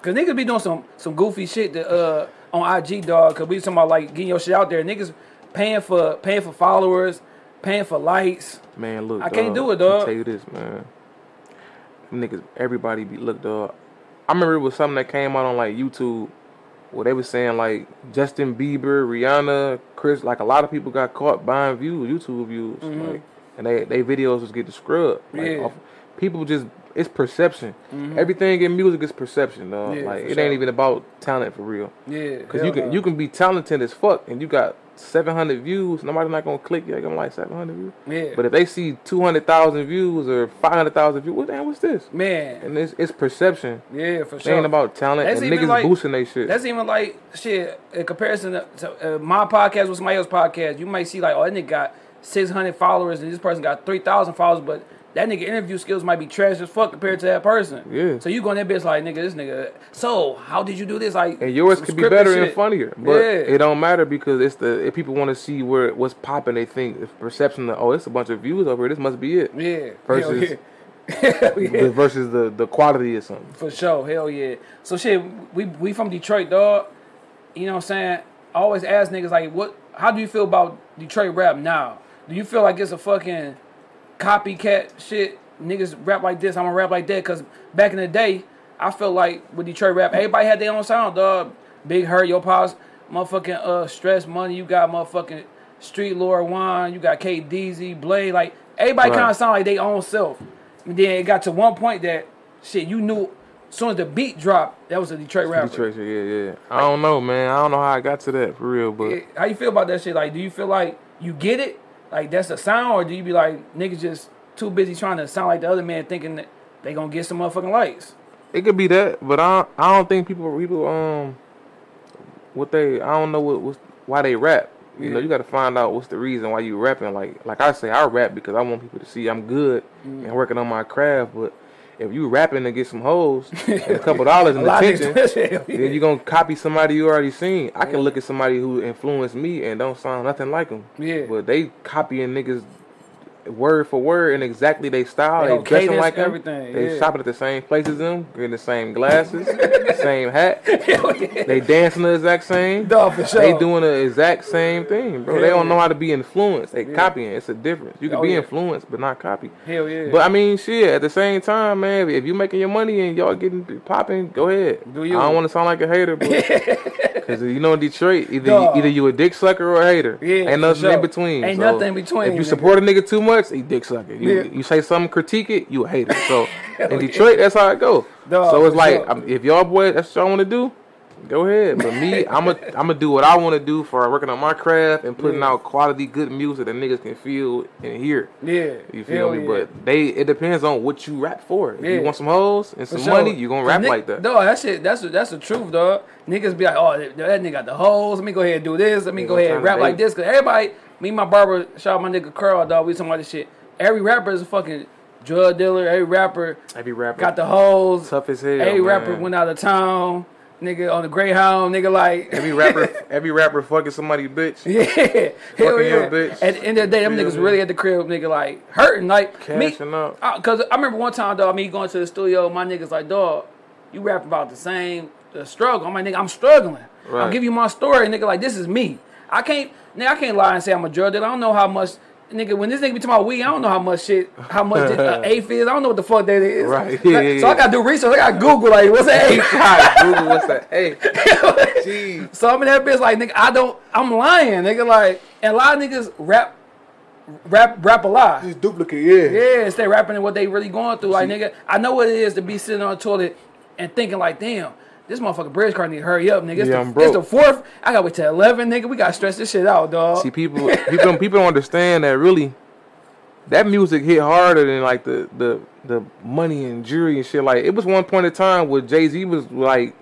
Cause niggas be doing some some goofy shit that, uh on IG, dog. Cause we talking about like getting your shit out there. Niggas paying for paying for followers, paying for likes. man. Look, I can't do it, dog. Tell you this, man. Niggas, everybody be look, dog. I remember it was something that came out on like YouTube where they was saying like Justin Bieber, Rihanna, Chris, like a lot of people got caught buying views, YouTube views, like, and they they videos was getting scrubbed. Like, Mm-hmm. Yeah. off- people just it's perception. Everything in music is perception, dog. Mm-hmm. Yeah, like it sure. ain't even about talent for real. Yeah, Cause you can you can be talented as fuck and you got 700 views. Nobody not gonna click you. They gonna like 700 views. Yeah. But if they see 200,000 views or 500,000 views, what damn what's this? man. And it's, it's perception. Yeah, for It sure. ain't about talent That's and niggas like- boosting they shit. That's even like shit in comparison to, to uh, my podcast with somebody else's podcast. You might see like, oh, that nigga got six hundred followers and this person got three thousand followers, but that nigga interview skills might be trash as fuck compared to that person. Yeah. So you go in that bitch like, nigga, this nigga. So how did you do this? Like, and yours could be better shit. and funnier, but Yeah. it don't matter because it's the if people want to see where what's popping, they think the perception that oh, it's a bunch of views over here. This must be it. Yeah. Versus- [LAUGHS] yeah. Versus the the quality of something. For sure, hell yeah. So shit, we we from Detroit, dog. You know what I'm saying? I always ask niggas like, what? How do you feel about Detroit rap now? Do you feel like it's a fucking copycat shit? Niggas rap like this, I'm gonna rap like that. Cause back in the day, I felt like with Detroit rap, everybody had their own sound, dog. Big Herk, Yo Pops, motherfucking uh Stress Money. You got motherfucking Street Lord Juan. You got K DZ, Blade. Like everybody Right. kind of sound like their own self. And then it got to one point that shit, you knew as soon as the beat dropped, that was a Detroit rapper. Detroit, yeah, yeah. I don't know, man. I don't know how I got to that for real, but How you feel about that shit? Like, do you feel like you get it? Like that's the sound, or do you be like niggas just too busy trying to sound like the other man, thinking that they gonna get some motherfucking likes? It could be that, but I I don't think people people um what they I don't know what what's, why they rap. You know, you got to find out what's the reason why you rapping. Like like I say, I rap because I want people to see I'm good Mm. and working on my craft. But if you rapping to get some hoes [LAUGHS] and a couple dollars in attention, [LAUGHS] yeah. then you gonna copy somebody you already seen. I can look at somebody who influenced me and don't sound nothing like them. Yeah. But they copying niggas word for word and exactly they style. They They, dressing like them. everything, They yeah. shopping at the same places as them, getting the same glasses, [LAUGHS] same hat. [LAUGHS] Yeah. They dancing the exact same. Dog, for sure. They doing the exact same thing, bro. They don't know how to be influenced. They copying. It's a difference. You can Oh, be yeah. influenced, but not copy. Hell yeah. But I mean, shit. At the same time, man, if you making your money and y'all getting popping, go ahead. Do you? I don't want to sound like a hater, but [LAUGHS] because you know in Detroit, either Dog. either you a dick sucker or a hater. Yeah, ain't nothing sure. in between. Ain't So nothing in between, If you nigga. support a nigga too much, he dick sucker. You, Yeah. you say something, critique it, you a hater. So [LAUGHS] in Detroit, that's how it go. Dog, so it's like if y'all boy, that's what y'all want to do. Go ahead, but me, [LAUGHS] I'm a, I'm gonna do what I want to do for working on my craft and putting out quality, good music that niggas can feel and hear. yeah. You feel me? yeah. But they, it depends on what you rap for. If Yeah. you want some hoes and some sure. money, you gonna rap like that. Dog, that shit, that's that's the truth, dog. Niggas be like, oh, that, that nigga got the hoes. Let me go ahead and do this. Let me Yeah, go ahead and rap like this. Cause everybody, me and my barber, shout out my nigga Curl, dog. We talking about this shit. Every rapper is a fucking drug dealer. Every rapper Every rapper got the hoes. tough as hell. Every man. rapper went out of town. Nigga on the Greyhound. Nigga like. Every rapper, [LAUGHS] every rapper fucking somebody bitch. Yeah, [LAUGHS] hell Fucking yeah. your bitch. At the end of the day, them Feel niggas me? really at the crib, nigga, like hurting, like me. Cashing up. Uh, Cause I remember one time, dog, me going to the studio, my niggas like, dog, you rap about the same the struggle. I'm like, nigga, I'm struggling. I'll give you my story, nigga. Like this is me. I can't, nigga, I can't lie and say I'm a drug dealer. I don't know how much. Nigga, when this nigga be talking about weed, I don't know how much shit, how much this, uh, [LAUGHS] eighth is. I don't know what the fuck that is. Right. Yeah, yeah, So I gotta do research. I gotta Google like, what's that [LAUGHS] eighth? Google, what's that? Hey, [LAUGHS] jeez. So I'm in that bitch like nigga, I don't I'm lying, nigga. Like and a lot of niggas rap rap rap a lie. Just duplicate, yeah. Yeah, instead of rapping and what they really going through. Like nigga, I know what it is to be sitting on the toilet and thinking like, damn, this motherfucking bridge car need to hurry up, nigga. It's, Yeah, the, it's the fourth. I gotta wait till eleven, nigga. We gotta stress this shit out, dog. See, people, [LAUGHS] people, don't, people don't understand that really. that music hit harder than like the the the money and jewelry and shit. Like it was one point in time where Jay Z was like.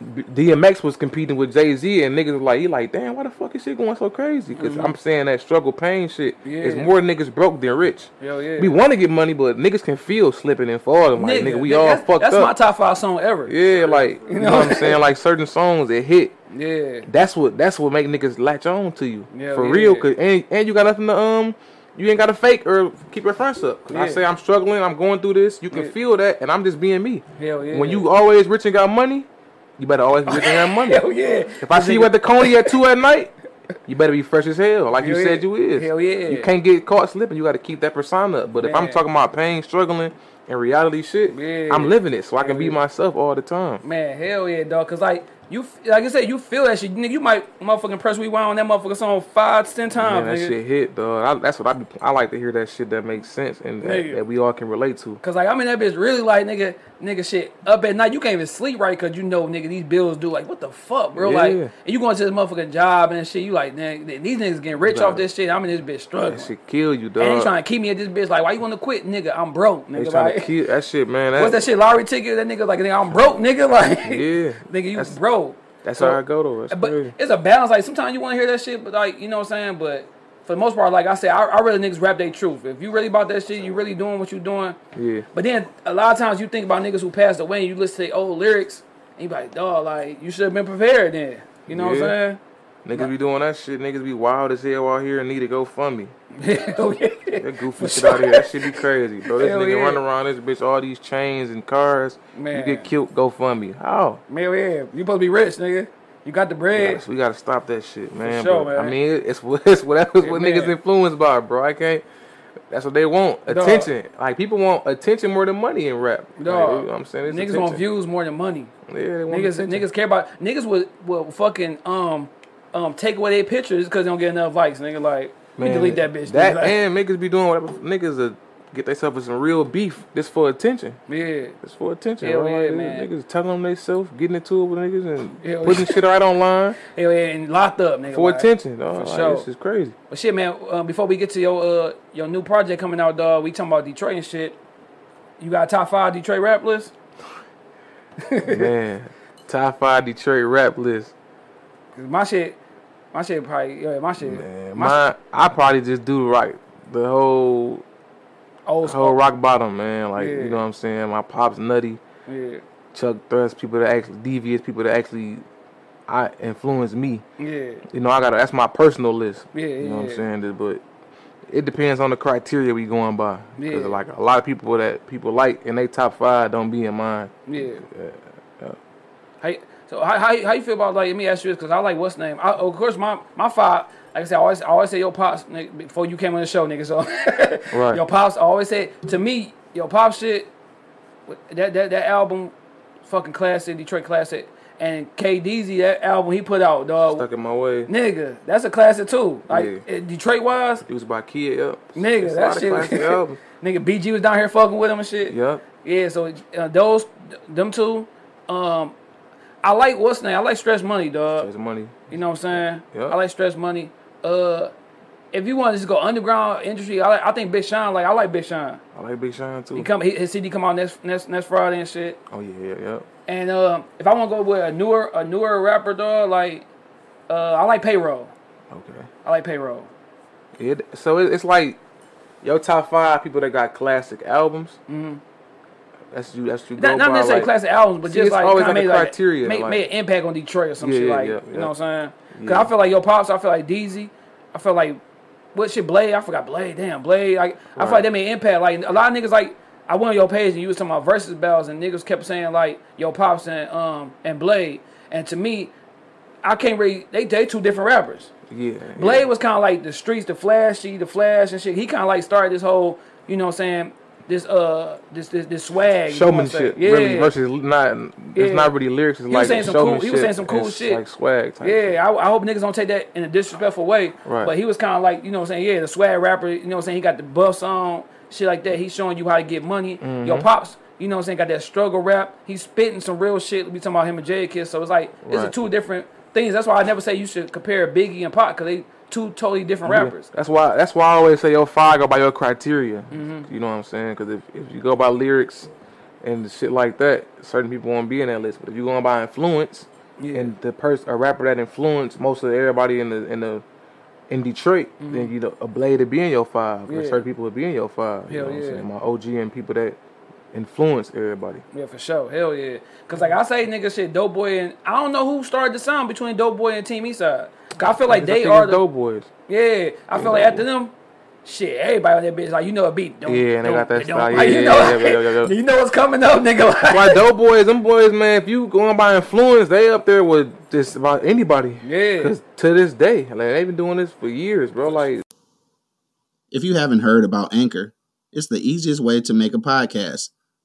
DMX was competing with Jay Z, and niggas was like, he like, damn, why the fuck is shit going so crazy? because I'm saying that struggle pain shit is Mm-hmm. More niggas broke than rich. Hell yeah. We want to get money, but niggas can feel slipping and falling. Like nigga, we nigga, all that's, fucked That's up. my top five song ever. Yeah, like [LAUGHS] you know, what I'm saying. Like certain songs that hit. Yeah. That's what that's what make niggas latch on to you Yeah, for yeah. real. Cause and, and you got nothing to um. You ain't got to fake or keep your fronts up. 'Cause I Yeah. say I'm struggling, I'm going through this. You can Yeah. feel that, and I'm just being me. Hell yeah. When you always rich and got money, you better always be and have [LAUGHS] money. Hell yeah. If I see you at the Coney at two at night, you better be fresh as hell, like you Hell said you is. Hell yeah. You can't get caught slipping. You got to keep that persona up. But if I'm talking about pain, struggling, and reality shit, Yeah. I'm living it, so I can be yeah. myself all the time. Man, hell yeah, dog. Cause like you, like I said, you feel that shit. Nigga, you might motherfucking press rewind on that motherfucking song five ten times, Man, that nigga. shit hit, dog. I, that's what I be, I like to hear that shit that makes sense and that, that we all can relate to. Cause like I mean that bitch really like nigga nigga shit up at night. You can't even sleep right cause you know nigga these bills do like what the fuck, bro? Like and you going to this motherfucking job and shit, you like, nigga, these niggas getting rich off this shit. I'm in this bitch struggling. That shit kill you, dog. And they trying to keep me at this bitch like why you wanna quit, nigga? I'm broke, They nigga. trying Like to kill that shit, man. [LAUGHS] That, what's that shit? Lottery ticket? That nigga like nigga, I'm broke, nigga. [LAUGHS] Like Yeah, nigga, you That's- broke. That's So- how I go to. That's But crazy. it's a balance. Like sometimes you want to hear that shit, but like you know what I'm saying. But for the most part, like I said, I, I really niggas rap their truth. If you really about that shit, you really doing what you doing. Yeah. But then a lot of times you think about niggas who passed away, and you listen to old lyrics, and you be like, dog, like you should have been prepared then. You know Yeah. what I'm saying? Niggas be doing that shit. Niggas be wild as hell out here and need to go fund me. [LAUGHS] Hell oh, yeah. That goofy shit out here. That shit be crazy, bro. This Hell nigga yeah. run around this bitch, all these chains and cars. Man. You get killed, go fund me. How? Man, yeah, you supposed to be rich, nigga. You got the bread. Yes, we gotta stop that shit, man. sure, but, I mean, it- it's [LAUGHS] what it's whatever Yeah, what man. niggas influenced by, bro. I can't. That's what they want. Attention. Like people want attention more than money in rap. Like, you know what I'm saying? It's Niggas want views more than money. Yeah, they want Niggas, attention. niggas care about niggas would will fucking um um take away their pictures because they don't get enough likes. Nigga, like we Man, delete that bitch. That. Like, [LAUGHS] and niggas be doing whatever niggas uh, get themselves some real beef just for attention. yeah. It's for attention. Hell bro. yeah, man. Niggas telling them they self, getting into it with niggas and Hell putting shit right online [LAUGHS] Hell yeah, and locked up, nigga. for like. attention. Dog. For like, sure. This is crazy. But shit, man. Uh, before we get to your uh your new project coming out, dog, we talking about Detroit and shit. You got a top five Detroit rap list? [LAUGHS] man, top five Detroit rap list. my shit, my shit probably yeah, my shit, Man, my my I probably just do right. The whole old whole school. rock bottom, man. Like Yeah. you know what I'm saying. My pops nutty, Yeah, Chuck Thrust, people that actually devious, people that actually I influence me. yeah, You know, I got that's my personal list. yeah, You know what I'm saying? But it depends on the criteria we going by. Because Yeah. like a lot of people that people like in they top five don't be in mine. yeah. yeah. You- so how, how, how you feel about like? Let me ask you this because I like what's name. I, of course, my my five. Like I said, I always I always say your pops nigga, before you came on the show, nigga. So [LAUGHS] Right. your pops. I always say to me, your pop shit. That that that album, fucking classic, Detroit classic, and KDZ that album he put out, dog. Stuck in my way. Nigga, that's a classic too. Like Yeah. Detroit wise, It was by Kid Up. nigga, It's a that shit. [LAUGHS] nigga, BG was down here fucking with him and shit. Yup. Yeah, so uh, those, them two, um, I like what's name. I like Stress Money, dog. There's money. You know what I'm saying? Yeah. I like Stress Money. Uh, if you want to just go underground industry, I like, I think Big Sean. Like I like Big Sean. I like Big Sean too. He come he, his CD come out next next next Friday and shit. oh yeah, yeah, yeah. And um, if I want to go with a newer a newer rapper, dog, like uh, I like Payroll. Okay. I like Payroll. It, so it, it's like your top five people that got classic albums. Mm-hmm. That's you. That's you. Not, not necessarily like, classic albums, but See, just like always like made, criteria, made, like- made an impact on Detroit or some Yeah, shit like yeah, you know what I'm saying? Cause Yeah. I feel like your pops, I feel like Deezy, I feel like what shit Blade, I forgot Blade, damn Blade. Like I feel Right. like they made impact. Like a lot of niggas like I went on your page and you was talking about versus bells and niggas kept saying like your pops and um and Blade, and to me, I can't really they they two different rappers. Yeah. Blade yeah. was kind of like the streets, the flashy, the flash and shit. He kind of like started this whole, you know what I'm saying, this uh this this, this swag. you know what showmanship. Yeah. Really versus not. It's Yeah. not really lyrics. It's He like saying some cool- he was saying some cool shit. Like swag. Yeah, I, I hope niggas don't take that in a disrespectful way. Right. But he was kind of like, you know what I'm saying? Yeah, the swag rapper, you know what I'm saying? He got the buffs on, shit like that. He's showing you how to get money. Mm-hmm. Your pops, you know what I'm saying, got that struggle rap. He's spitting some real shit. We talking about him and Jadakiss. So it's like, it's Right. two different things. That's why I never say you should compare Biggie and Pop because they two totally different rappers. That's why. That's why I always say your five go by your criteria. Mm-hmm. You know what I'm saying? Because if, if you go by lyrics and shit like that, certain people won't be in that list. But if you going by influence Yeah. and the person, a rapper that influenced most of everybody in the in the in Detroit, then you know a blade to be in your five. And Mm-hmm. Yeah. certain people would be in your five. you Hell know what yeah. I'm saying? My OG and people that influence everybody. Yeah, for sure. Hell yeah. Cause like I say, nigga, shit, Dope Boy and I don't know who started the sound between Dope Boy and Team Eastside. Cause I feel like I they are it's the dope boys. yeah. I feel like after them, shit, everybody on that bitch like you know a beat. Don't, Yeah, and they got don't- that don't- style. like, Yeah, you know, yeah, yeah, yeah, yeah, yeah. [LAUGHS] you know what's coming up, nigga. Like, Like dope boys, them boys, man. If you going by influence, they up there with just about anybody. Yeah. Cause to this day, like they've been doing this for years, bro. Like If you haven't heard about Anchor, it's the easiest way to make a podcast.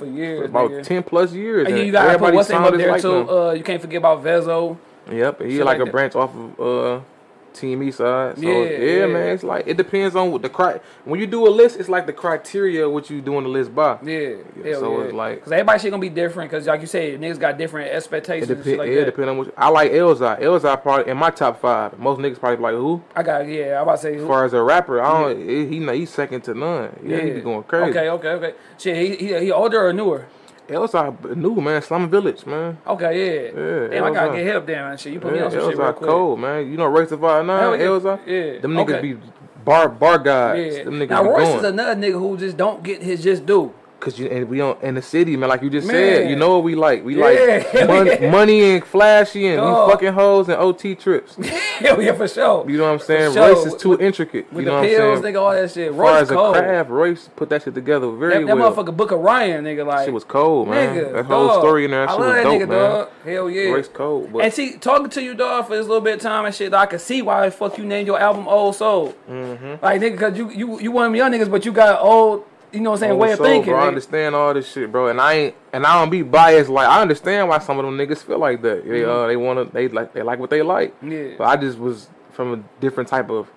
For years, about nigga. ten plus years. And you gotta put everybody what's name up there too. Uh, you can't forget about Vezo. Yep, and he like, like a branch off of uh Team side. So Yeah, yeah, yeah. man, it's like it depends on what the cri. When you do a list, it's like the criteria what you doing the list by. Yeah, Yeah, so yeah. it's like- Cause everybody shit gonna be different. Cause like you said, niggas got different expectations. depends. shit like yeah, depend on what. I like Elzhi. Elzhi probably in my top five. Most niggas probably like who? I got yeah. I about to say As far as a rapper, I don't. He, he he's second to none. Yeah, he be going crazy. Okay, okay, okay. Shit, he he, he older or newer? Elzhi new man, Slum Village man. Okay, yeah. Yeah, Damn, I gotta get hit up there, man. Shit, you put me on some shit real quick. cold man. You know Royce da 5'9", yeah. Elzhi. Yeah. Them niggas be bar bar guys. Yeah. Them niggas Now Royce is another nigga who just don't get his just due. Cause you and we don't in the city, man. Like you just Man. said, you know what we like. We Yeah. like [LAUGHS] mon- money and flashy and Dog. we fucking hoes and OT trips. [LAUGHS] Hell yeah, for sure. You know what I'm saying? sure. Royce is too With- intricate. With you know the what pills, I'm saying? nigga, all that shit. As far Royce as a cold. craft, Royce put that shit together very That, that well. motherfucker Book of Ryan, nigga, like Shit was cold, man. Nigga, that whole dog. story in there, that I shit was that dope, nigga, man. dog. Hell yeah. Royce cold, but And see, talking to you, dog, for this little bit of time and shit, I can see why the fuck you named your album Old Soul. Mm-hmm. Like, nigga, cause you, you, you one of them young niggas, but you got old, you know what I'm saying, Old way of soul, thinking. Bro, I understand all this shit, bro, and I ain't, and I don't be biased. Like I understand why some of them niggas feel like that. They, uh, they wanna, they like, they like what they like. Mm-hmm. Yeah. But I just was from a different type of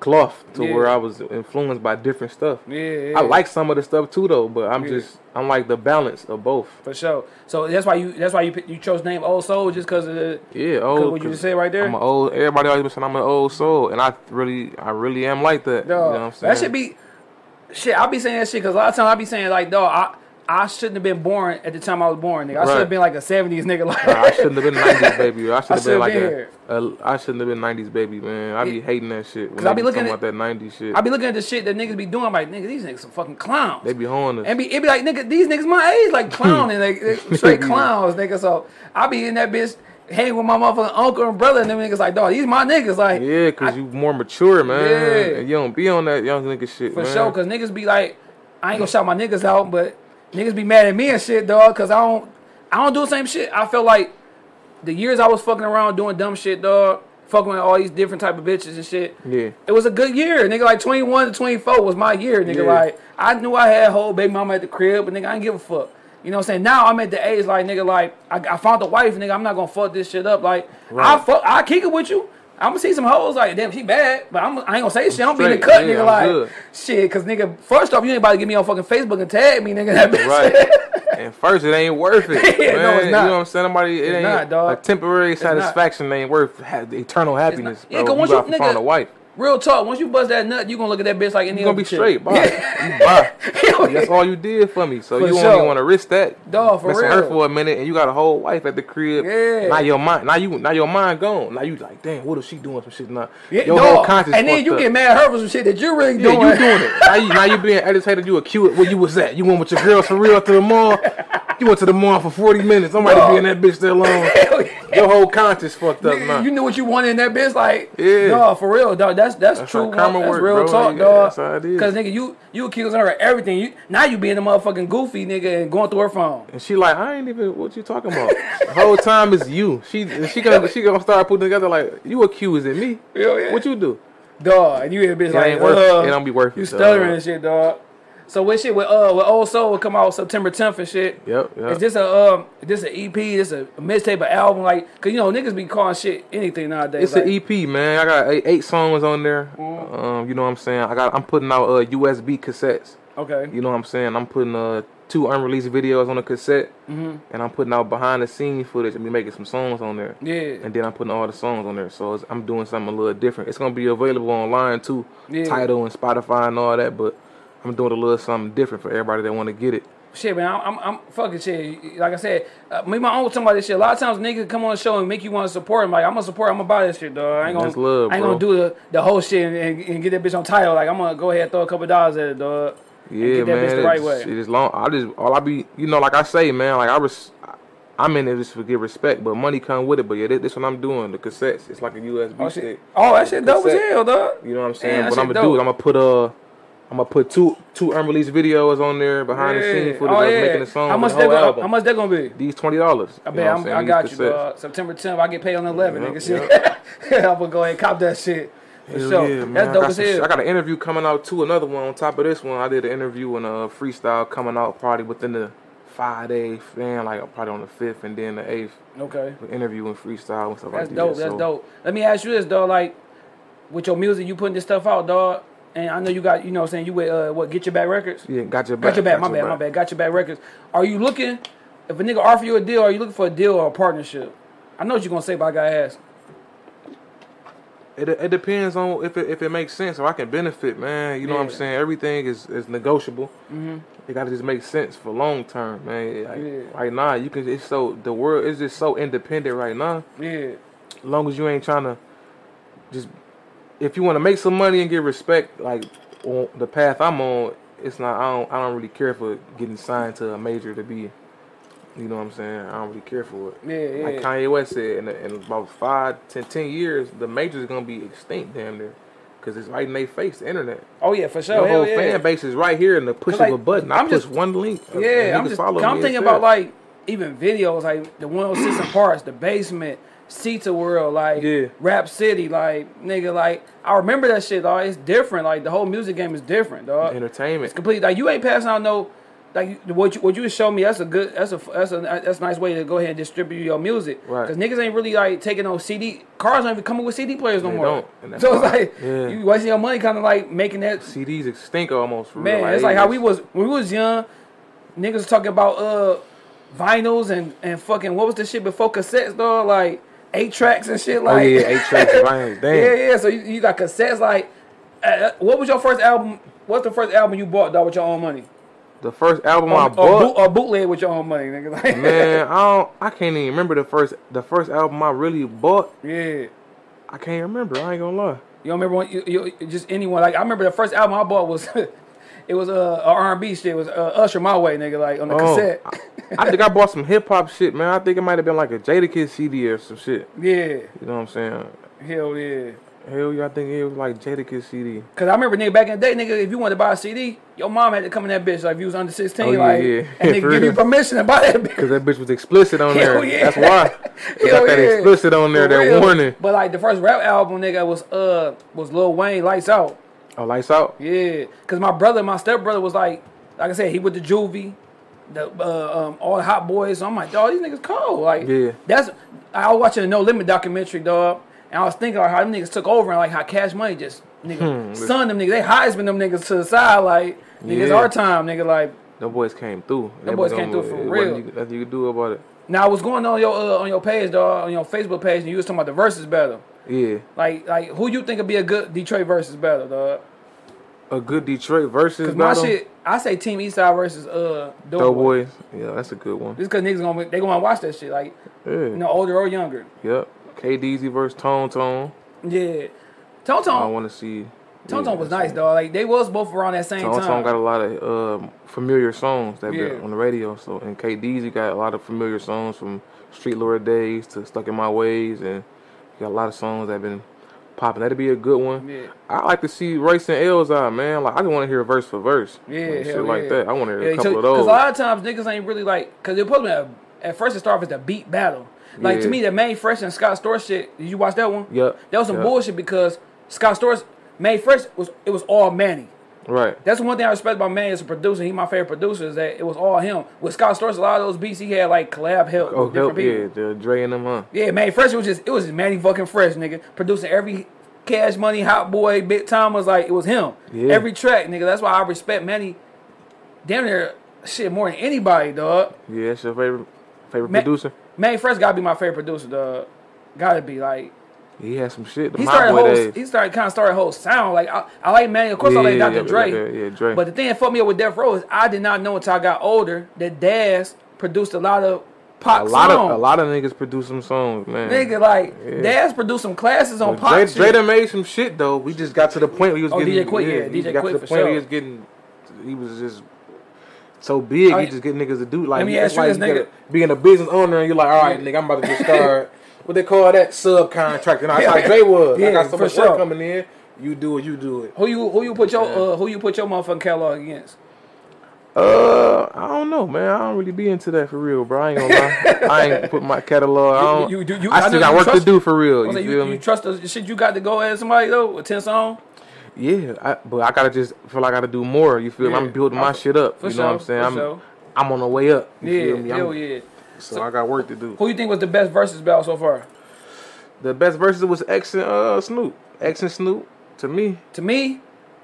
cloth to Yeah. where I was influenced by different stuff. Yeah, yeah, I like some of the stuff too, though, but I'm Yeah. just, I'm like the balance of both. for sure. So that's why you that's why you you chose the name Old Soul just cause of the Yeah, old. what you just said right there. I'm an old. Everybody always been saying I'm an old soul, and I really, I really am like that. Dog, you know what I'm saying? that should be shit. I be saying that shit because a lot of times I'll be saying like, dog, I I shouldn't have been born at the time I was born, nigga. I should have been like a '70s nigga. [LAUGHS] Like Nah, I shouldn't have been '90s baby. I should have been like been a, a. I shouldn't have been '90s baby, man. I be Yeah. hating that shit. When 'Cause I be looking at- that '90s shit. I be looking at the shit that niggas be doing. I'm like, nigga, these niggas some fucking clowns. they be honing us. And be it be like nigga, these niggas my age, like [LAUGHS] clowning, like straight clowns, nigga. So I be in that bitch hanging with my motherfucking uncle and brother, and them niggas like, dog, these my niggas, like yeah, cause you more mature, man. Yeah. And you don't be on that young nigga shit, for man. sure. Cause niggas be like, I ain't gonna shout my niggas out, but niggas be mad at me and shit, dog. Cause I don't, I don't do the same shit. I feel like the years I was fucking around doing dumb shit, dog, fucking with all these different type of bitches and shit. Yeah. It was a good year, nigga. Like 21 to 24 was my year, nigga. Yeah. Like I knew I had a whole baby mama at the crib, but nigga, I didn't give a fuck. You know what I'm saying? Now I'm at the age like nigga, like I, I found a wife, nigga. I'm not gonna fuck this shit up. Like I fuck, I kick it with you. I'm gonna see some hoes like damn, she bad, but I'm, I ain't gonna say shit. I'm being cut, yeah, nigga. I'm like good. shit, cause nigga, first off, you ain't about to get me on fucking Facebook and tag me, nigga. [LAUGHS] That bitch. Right. and first, it ain't worth it. [LAUGHS] Yeah, man. no, it's not. You know what I'm saying? Nobody, it It's ain't not, dog. a temporary not. satisfaction ain't worth ha- eternal happiness. Yeah. 'cause you once got you- to find a wife. Real talk. Once you bust that nut, you gonna look at that bitch like any You gonna be straight, bye. [LAUGHS] Yeah. Bye. [LAUGHS] That's all you did for me. So For you sure. only want to risk that. Dog, for real. her for a minute, and you got a whole wife at the crib. Yeah. Now your mind, now you, now your mind gone. Now you like, damn, what is she doing some shit now? Yeah, your dog. whole conscience. and then you up. get mad at her for some shit that you really Yeah, doing. you doing it. Now you, now you being agitated. You acute where you was at. You went with your girls for real to the mall. You went to the mall for 40 minutes. I'm ready to be in that bitch that long. [LAUGHS] Yeah. Your whole conscience fucked up You, now. you knew what you wanted in that bitch, like Yeah. no, for real, dog. That's that's, That's true. karma that's work, real bro. talk, Yeah, dog. that's how it is. Cause nigga, you you accusing her of everything. You now you being a motherfucking goofy nigga and going through her phone. And she like, I ain't even what you talking about. the whole time is you. She she gonna she gonna start putting together like you accusing me. Hell yeah. What you do? dog, and you hear a bitch It like, ain't worth uh, it. Don't be worth You it, stuttering dog. and shit, dog. So what shit with uh with Old Soul will come out September 10th and shit. Yep, yep. Is this a um is this an EP? This a mixtape, an album? Like, cause you know niggas be calling shit anything nowadays. It's like, an EP, man. I got eight, eight songs on there. Um, you know what I'm saying? I got I'm putting out uh USB cassettes. Okay. You know what I'm saying? I'm putting uh two unreleased videos on a cassette, Mm-hmm. and I'm putting out behind the scenes footage and be making some songs on there. Yeah. And then I'm putting all the songs on there, so it's, I'm doing something a little different. It's gonna be available online too, Yeah. Tidal and Spotify and all that. But I'm doing a little something different for everybody that want to get it. Shit, man, I'm, I'm, I'm fucking shit. Like I said, uh, me, my own talking about this shit. A lot of times niggas come on the show and make you want to support them. Like, I'm gonna support, I'm gonna buy this shit, dog. I ain't gonna, That's love, I ain't bro. gonna do the, the whole shit and, and, and get that bitch on Tidal. Like, I'm gonna go ahead and throw a couple dollars at it, dog. and Yeah, get that man. bitch the right it's- way. It is long. I just all I be, you know, like I say, man. Like I res, I'm in it just to get respect, but money come with it. But yeah, this, this what I'm doing. The cassettes, it's like a USB Oh, stick. shit. Oh, that shit dope as hell, dog. You know what I'm saying? that what I'm gonna do is. I'm gonna put uh, I'm gonna put two two unreleased videos on there behind the scenes footage Oh, of yeah. making the song. How much that gonna, album. How much that gonna be? These twenty dollars. I bet I got you, dog. September 10th, I get paid on the 11, Yep, nigga. Shit. I'm gonna go ahead and cop that shit. For Hell sure. yeah, man. That's I dope got as hell. I got an interview coming out too. Another one on top of this one. I did an interview and a freestyle coming out probably within the five days, man. Like probably on the fifth and then the eighth. Okay. Interview and freestyle and stuff That's like dope. that. That's dope. so, dope. Let me ask you this, dog. Like, with your music, you putting this stuff out, dog. And I know you got, you know, what I'm saying you with uh, what? Get your back records. Yeah, got your back. Got your back. My bad. My bad. Got your back records. Are you looking? If a nigga offer you a deal, are you looking for a deal or a partnership? I know what you're gonna say, but I gotta ask. It, it depends on if it, if it makes sense or I can benefit, man. You know what I'm saying? Everything is, is negotiable. Mm-hmm. It got to just make sense for long term, man. Like, Yeah. Right now, you can. It's so the world is just so independent right now. Yeah. As long as you ain't trying to just if you want to make some money and get respect, like on the path I'm on, it's not. I don't. I don't really care for getting signed to a major to be. You know what I'm saying? I don't really care for it. Yeah, yeah. Like Kanye West said, in, in about five, ten, ten years, the majors gonna be extinct, damn near, because it's right in their face, the internet. Oh yeah, for sure. Your Hell whole yeah. fan base is right here in the push like, of a button. I I'm push just- one link. Yeah, I'm just. I'm thinking about like even videos like the 106 and parts, the basement, Sita World, like Yeah. Rap City, like nigga, like I remember that shit, dog. It's different. Like the whole music game is different, dog. Entertainment. It's complete. Like you ain't passing out no. Like what you what you showed me, that's a good, that's a that's a that's a nice way to go ahead and distribute your music. Right. Because niggas ain't really like taking no CD. Cars don't even coming with CD players no They more. don't, [LAUGHS] So it's like Yeah. you wasting your money, kind of like making that CDs extinct almost. For Man, real. it's like how we was when we was young. Niggas talking about uh vinyls and and fucking what was the shit before cassettes, dog? Like eight tracks and shit. Oh Like yeah, eight tracks. [LAUGHS] Damn. yeah, yeah. So you, you got cassettes. Like, uh, what was your first album? What's the first album you bought, dog, with your own money? The first album Or, I or, bought. boot, or bootleg with your own money, nigga. Like, Man, I don't. I can't even remember the first the first album I really bought. yeah. I can't remember. I ain't gonna lie. You don't remember when you, you just anyone like I remember the first album I bought was [LAUGHS] it was uh, a R&B shit. It was uh, Usher My Way, nigga, like on the Oh, cassette. I, I think I bought some hip hop shit, man. I think it might have been like a Jadakiss CD or some shit. yeah, You know what I'm saying? hell yeah. Hell yeah, I think it was like Jadakiss CD. Cause I remember nigga back in the day, nigga, if you wanted to buy a CD, your mom had to come in that bitch like if you was under sixteen, Oh, yeah, like yeah. and they [LAUGHS] give you permission to buy that bitch. Cause that bitch was explicit on there. Hell yeah. That's why. [LAUGHS] It got that explicit on there. For That real. warning. But like the first rap album, nigga, was uh was Lil Wayne, Lights Out. Oh, lights out. Yeah, cause my brother, my stepbrother was like, like I said, he with the juvie, the uh, um, all the hot boys. So I'm like, dog, these niggas cold. Like, Yeah. that's I was watching the No Limit documentary, dog, and I was thinking like how them niggas took over and like how Cash Money just nigga Hmm. son them niggas, they Heisman them niggas to the side, like niggas Yeah. our time, nigga, like. Them boys came through. Them boys came through for real. you- Nothing you could do about it. Now, what's going on your uh, on your page, dog, on your Facebook page, and you was talking about the versus battle. Yeah. Like, like who you think would be a good Detroit versus battle, dog? A good Detroit versus Cause my battle. shit, I say Team Eastside versus uh Doughboy. Doughboys. Yeah, that's a good one. Just cause niggas gonna they gonna watch that shit, like Yeah. you know, older or younger. Yep. KDZ versus Tone Tone. Yeah, Tone Tone. I want to see. Tone Tone was nice, though. Like they was both around that same Tone time. Tone got a lot of um, familiar songs that Yeah. been on the radio. So in KD's, you got a lot of familiar songs from Street Lord Days to Stuck in My Ways, and you got a lot of songs that been popping. That'd be a good one. Yeah. I like to see Royce and Elzhi, man. Like I just want to hear verse for verse. Yeah, hell shit like yeah. that. I want to hear Yeah, a couple of those. Because a lot of times niggas ain't really like, because it supposed to be at first it started as a beat battle. Like to me, the Manny Fresh and Scott Storch shit. Did you watch that one? Yup, That was some yup. bullshit because Scott Storch Manny Fresh was it was all Manny. right. That's one thing I respect about Manny as a producer. He my favorite producer is that it was all him. With Scott Storch, a lot of those beats he had like collab help Oh, help, yeah, the Dre and them, huh? Yeah, Manny Fresh was just it was just Manny fucking Fresh, nigga. Producing every Cash Money, Hot Boy, Big Time was like it was him. Yeah. Every track, nigga. That's why I respect Manny. Damn near shit more than anybody, dog. Yeah, that's your favorite favorite Ma- producer. Manny Fresh gotta be my favorite producer, dog. Gotta be like He had some shit. He My started whole days. he started kind of started a whole sound like I, I like Manny. Of course, I like Yeah, Dr. yeah, Dre. yeah, yeah, Dre. But the thing that fucked me up with Death Row is I did not know until I got older that Daz produced a lot of pop a lot songs. of a lot of niggas produce some songs, man. Nigga, like Yeah. Daz produced some classes on pop Dre, shit. Dre done made some shit though. We just got to the point where he was Oh, getting. DJ Quik, yeah, he DJ got Quick to the for point where he was getting. He was just so big. Oh, he yeah. just get niggas to do like. Let me ask you like this, nigga. gotta Being a business owner and you're like, all right, nigga, I'm about to just start. [LAUGHS] what they call that subcontract. And that's how Dre was. I Yeah, got so for much sure. work coming in. You do it. You do it. Who you who you put your uh, who you put your motherfucking catalog against? Uh, I don't know, man. I don't really be into that for real, bro. I ain't gonna lie. I ain't [LAUGHS] put my catalog. I don't. You- you- you- I I still know got you work trust- to do for real. I You feel you, me? you trust the shit you got to go at somebody though with ten songs? Yeah, I, but I gotta just feel like I gotta do more. You feel me? Yeah. I'm building my shit up. For you know sure, what I'm saying? for I'm sure. I'm on the way up. You Yeah, feel me? hell I'm- yeah. So I got work to do. Who you think was the best versus battle so far? The best verses was X and uh, Snoop. X and Snoop to me. To me,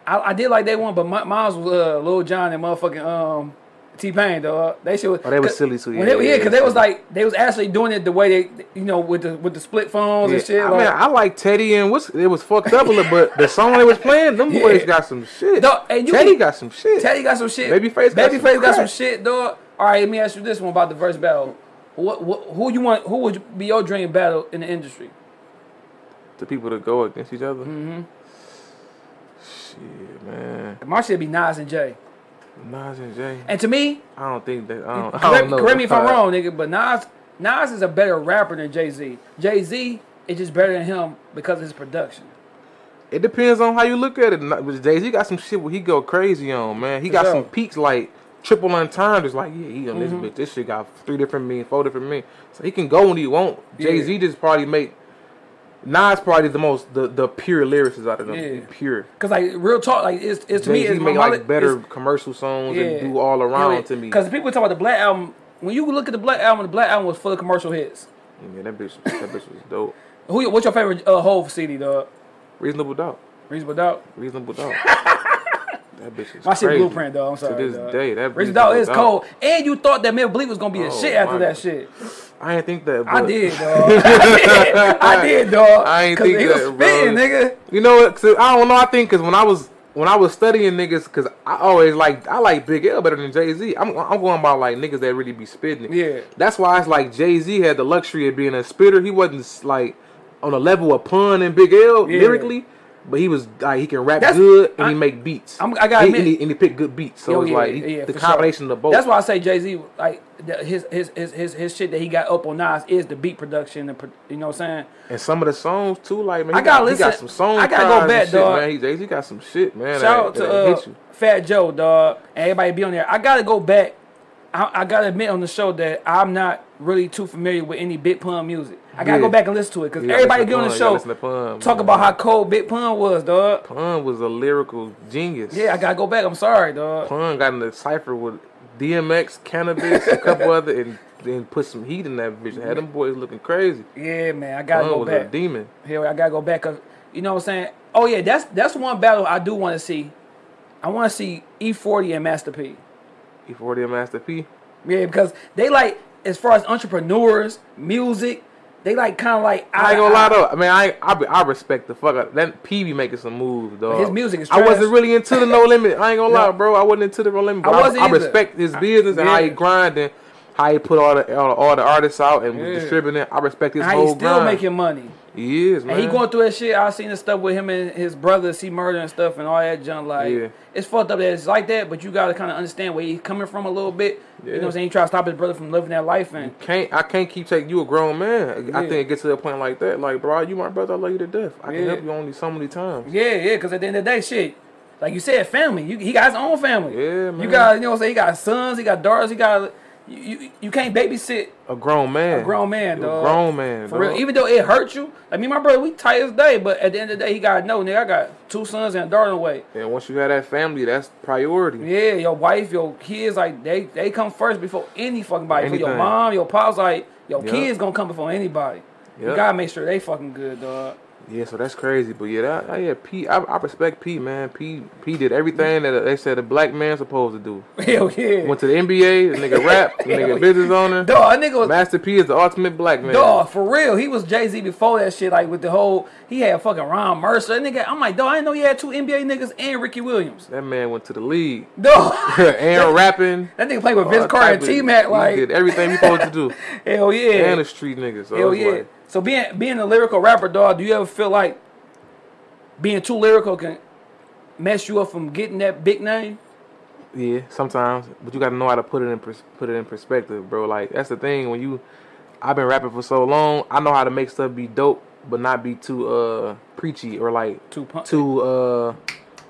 I, I did like they one, but my, mine was uh, Lil Jon and motherfucking um T Pain though. They should. Oh, they was silly too, yeah, they, yeah, yeah, because they was like they was actually doing it the way they, you know, with the with the split phones and shit. I like, mean, I like Teddy and what's it was fucked up a little, but the song they was playing, them [LAUGHS] Yeah. boys got some shit. Dog, and you Teddy got some shit. Teddy got some shit. Babyface got Babyface some got some shit, dog. All right, let me ask you this one about the verse battle. What, what who you want? Who would be your dream battle in the industry? The people that go against each other. Mm-hmm. Shit, man. My shit be Nas and Jay. Nas and Jay. And to me, I don't think that. I don't, I correct, don't know. correct me if I'm wrong, nigga, but Nas Nas is a better rapper than Jay Z. Jay Z is just better than him because of his production. It depends on how you look at it. Jay Z got some shit where he go crazy on, man. He got sure. some peaks like triple entendres. Like, yeah, he on Mm-hmm. this bitch. This shit got three different men, four different men. So he can go when he want. Jay Z just probably make. Nas probably the most the, the pure lyricist out of them. Yeah. Pure. Cause like real talk, like it's, it's to me, Jay Z it's make like better commercial songs and do all around to me. Because people talk about the Black album. When you look at the Black album, the Black album was full of commercial hits. Yeah, that bitch, that bitch was dope. Who? What's your favorite uh, Hove CD, dog? Reasonable doubt. Reasonable Doubt. Reasonable doubt. [LAUGHS] that bitch is My shit crazy. Blueprint, though. I'm sorry. To this dog. day, that Reasonable Doubt is cold. And you thought that Mill Bleak was gonna be a Oh, shit after that God. shit. I didn't think that. I did, [LAUGHS] dog. [LAUGHS] I did, I did, dog. I ain't think he was that, bro. spitting, nigga. You know what? 'cause I don't know. I think because when I was when I was studying niggas, because I always like I like Big L better than Jay Z. I'm I'm going by like niggas that really be spitting. Yeah. That's why it's like Jay Z had the luxury of being a spitter. He wasn't like on a level of Pun and Big L Yeah. lyrically. But he was like he can rap That's- good and I- he make beats. I'm- I He- and, he, and he pick good beats. So Yo, it's yeah, like he- yeah, the combination sure. of both. That's why I say Jay Z, like the- his, his his his his shit that he got up on Nas is the beat production. And you know what I'm saying? and some of the songs too, like man, he I gotta got, he got listen- some songs. I gotta go back, shit, dog. Man, he, Jay Z got some shit, man. Shout out that, to that uh. Fat Joe, dog, and everybody be on there. I gotta go back. I, I gotta admit on the show that I'm not really too familiar with any Big Pun music. I gotta Yeah. go back and listen to it because everybody get on the show gotta listen to Pun, talk man. about how cold Big Pun was, dog. Pun was a lyrical genius. Yeah, I gotta go back. I'm sorry, dog. Pun got in the cipher with DMX, Canibus, a couple [LAUGHS] other, and then put some heat in that bitch. Had them boys looking crazy. Yeah, man, I gotta Pun go was a back. demon. Hell, I gotta go back. Cause you know what I'm saying. Oh yeah, that's that's one battle I do want to see. I want to see E40 and Master P. E40 and Master P. Yeah, because they like as far as entrepreneurs, music, they like kind of like I ain't gonna lie though. I mean, I I, I respect the fuck out. That P be making some moves, though. His music is I wasn't really into the No Limit. I ain't gonna [LAUGHS] lie, bro. I wasn't into the No Limit. I But I, wasn't I, either. respect his business and how he yeah. grind how he put all the all, all the artists out and Yeah. distributing. I respect his how whole you still grind. making money. He is, man. And he going through that shit. I seen the stuff with him and his brother, see murder and stuff and all that junk. Like Yeah. it's fucked up that it's like that, but you gotta kinda understand where he's coming from a little bit. You know what I'm saying? He try to stop his brother from living that life and can't I can't keep taking you a grown man. I think it gets to a point like that. Like, bro, you my brother, I love you to death. I can Yeah. help you only so many times. Yeah, yeah, because at the end of the day, shit, like you said, family. You, he got his own family. Yeah, man. You got, you know what I'm saying? He got sons, he got daughters, he got. You, you, you can't babysit A grown man. a grown man, You a grown man. For real. Even though it hurt you, like me and my brother, we tight as day, but at the end of the day, he got no nigga, I got two sons and a daughter away. and once you have that family, that's priority. Yeah, your wife, your kids, like they they come first before any fucking body. For your mom, your pops, like your Yup. kids gonna come before anybody. You gotta make sure they fucking good, dog. Yeah, so that's crazy. But yeah, that, that- yeah, Pete, I, I respect Pete, man. Pete, Pete did everything that they said a black man supposed to do. [LAUGHS] Hell yeah. Went to the NBA, the nigga [LAUGHS] rap, the nigga business owner. Dog, that nigga was Master P is the ultimate black man. Dog, for real, he was Jay Z before that shit. Like with the whole, he had fucking Ron Mercer. That nigga, I'm like, dog, I didn't know he had two NBA niggas and Ricky Williams. That man went to the league. Dog, [LAUGHS] and rapping. that nigga played with Vince Carter and T Mac. he Like, did everything he supposed to do. hell yeah, And the street niggas. So hell yeah. like, So being being a lyrical rapper, dog, do you ever feel like being too lyrical can mess you up from getting that big name? Yeah, sometimes, but you got to know how to put it in pers- put it in perspective, bro. Like that's the thing when you, I've been rapping for so long. I know how to make stuff be dope, but not be too uh preachy or like Too pun- too uh.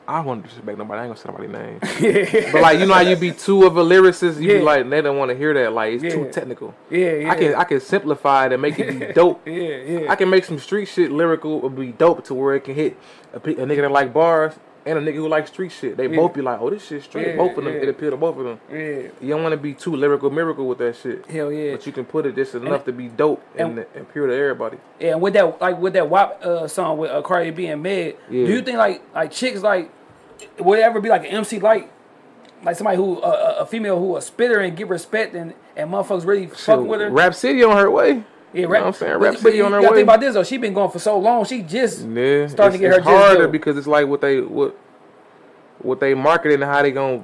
I don't want to disrespect nobody. I ain't gonna say nobody's name. [LAUGHS] but like you know how you be too of a lyricist, you Yeah. be like they don't want to hear that. Like it's Yeah. too technical. Yeah, yeah. I can I can simplify it and make it be [LAUGHS] dope. Yeah, yeah. I can make some street shit lyrical or be dope to where it can hit a, pe- a nigga that like bars and a nigga who like street shit. They Yeah. both be like, oh, this shit straight. Yeah, both of them, yeah. it appeal to both of them. yeah. You don't want to be too lyrical miracle with that shit. Hell yeah. But you can put it just enough to be dope and, and- and pure to everybody. Yeah, and with that, like with that WAP uh, song with uh, Cardi B and Meg, do you think like like chicks like would it ever be like an MC like like somebody who uh, a female who a spitter and give respect and and motherfuckers really fuck with her? Rap City on her way. yeah, know what I'm saying? Rap but City you on her way. Think about this though. She been going for so long. She just Yeah, Starting to get her it's harder because it's like what they what what they marketing and how they gonna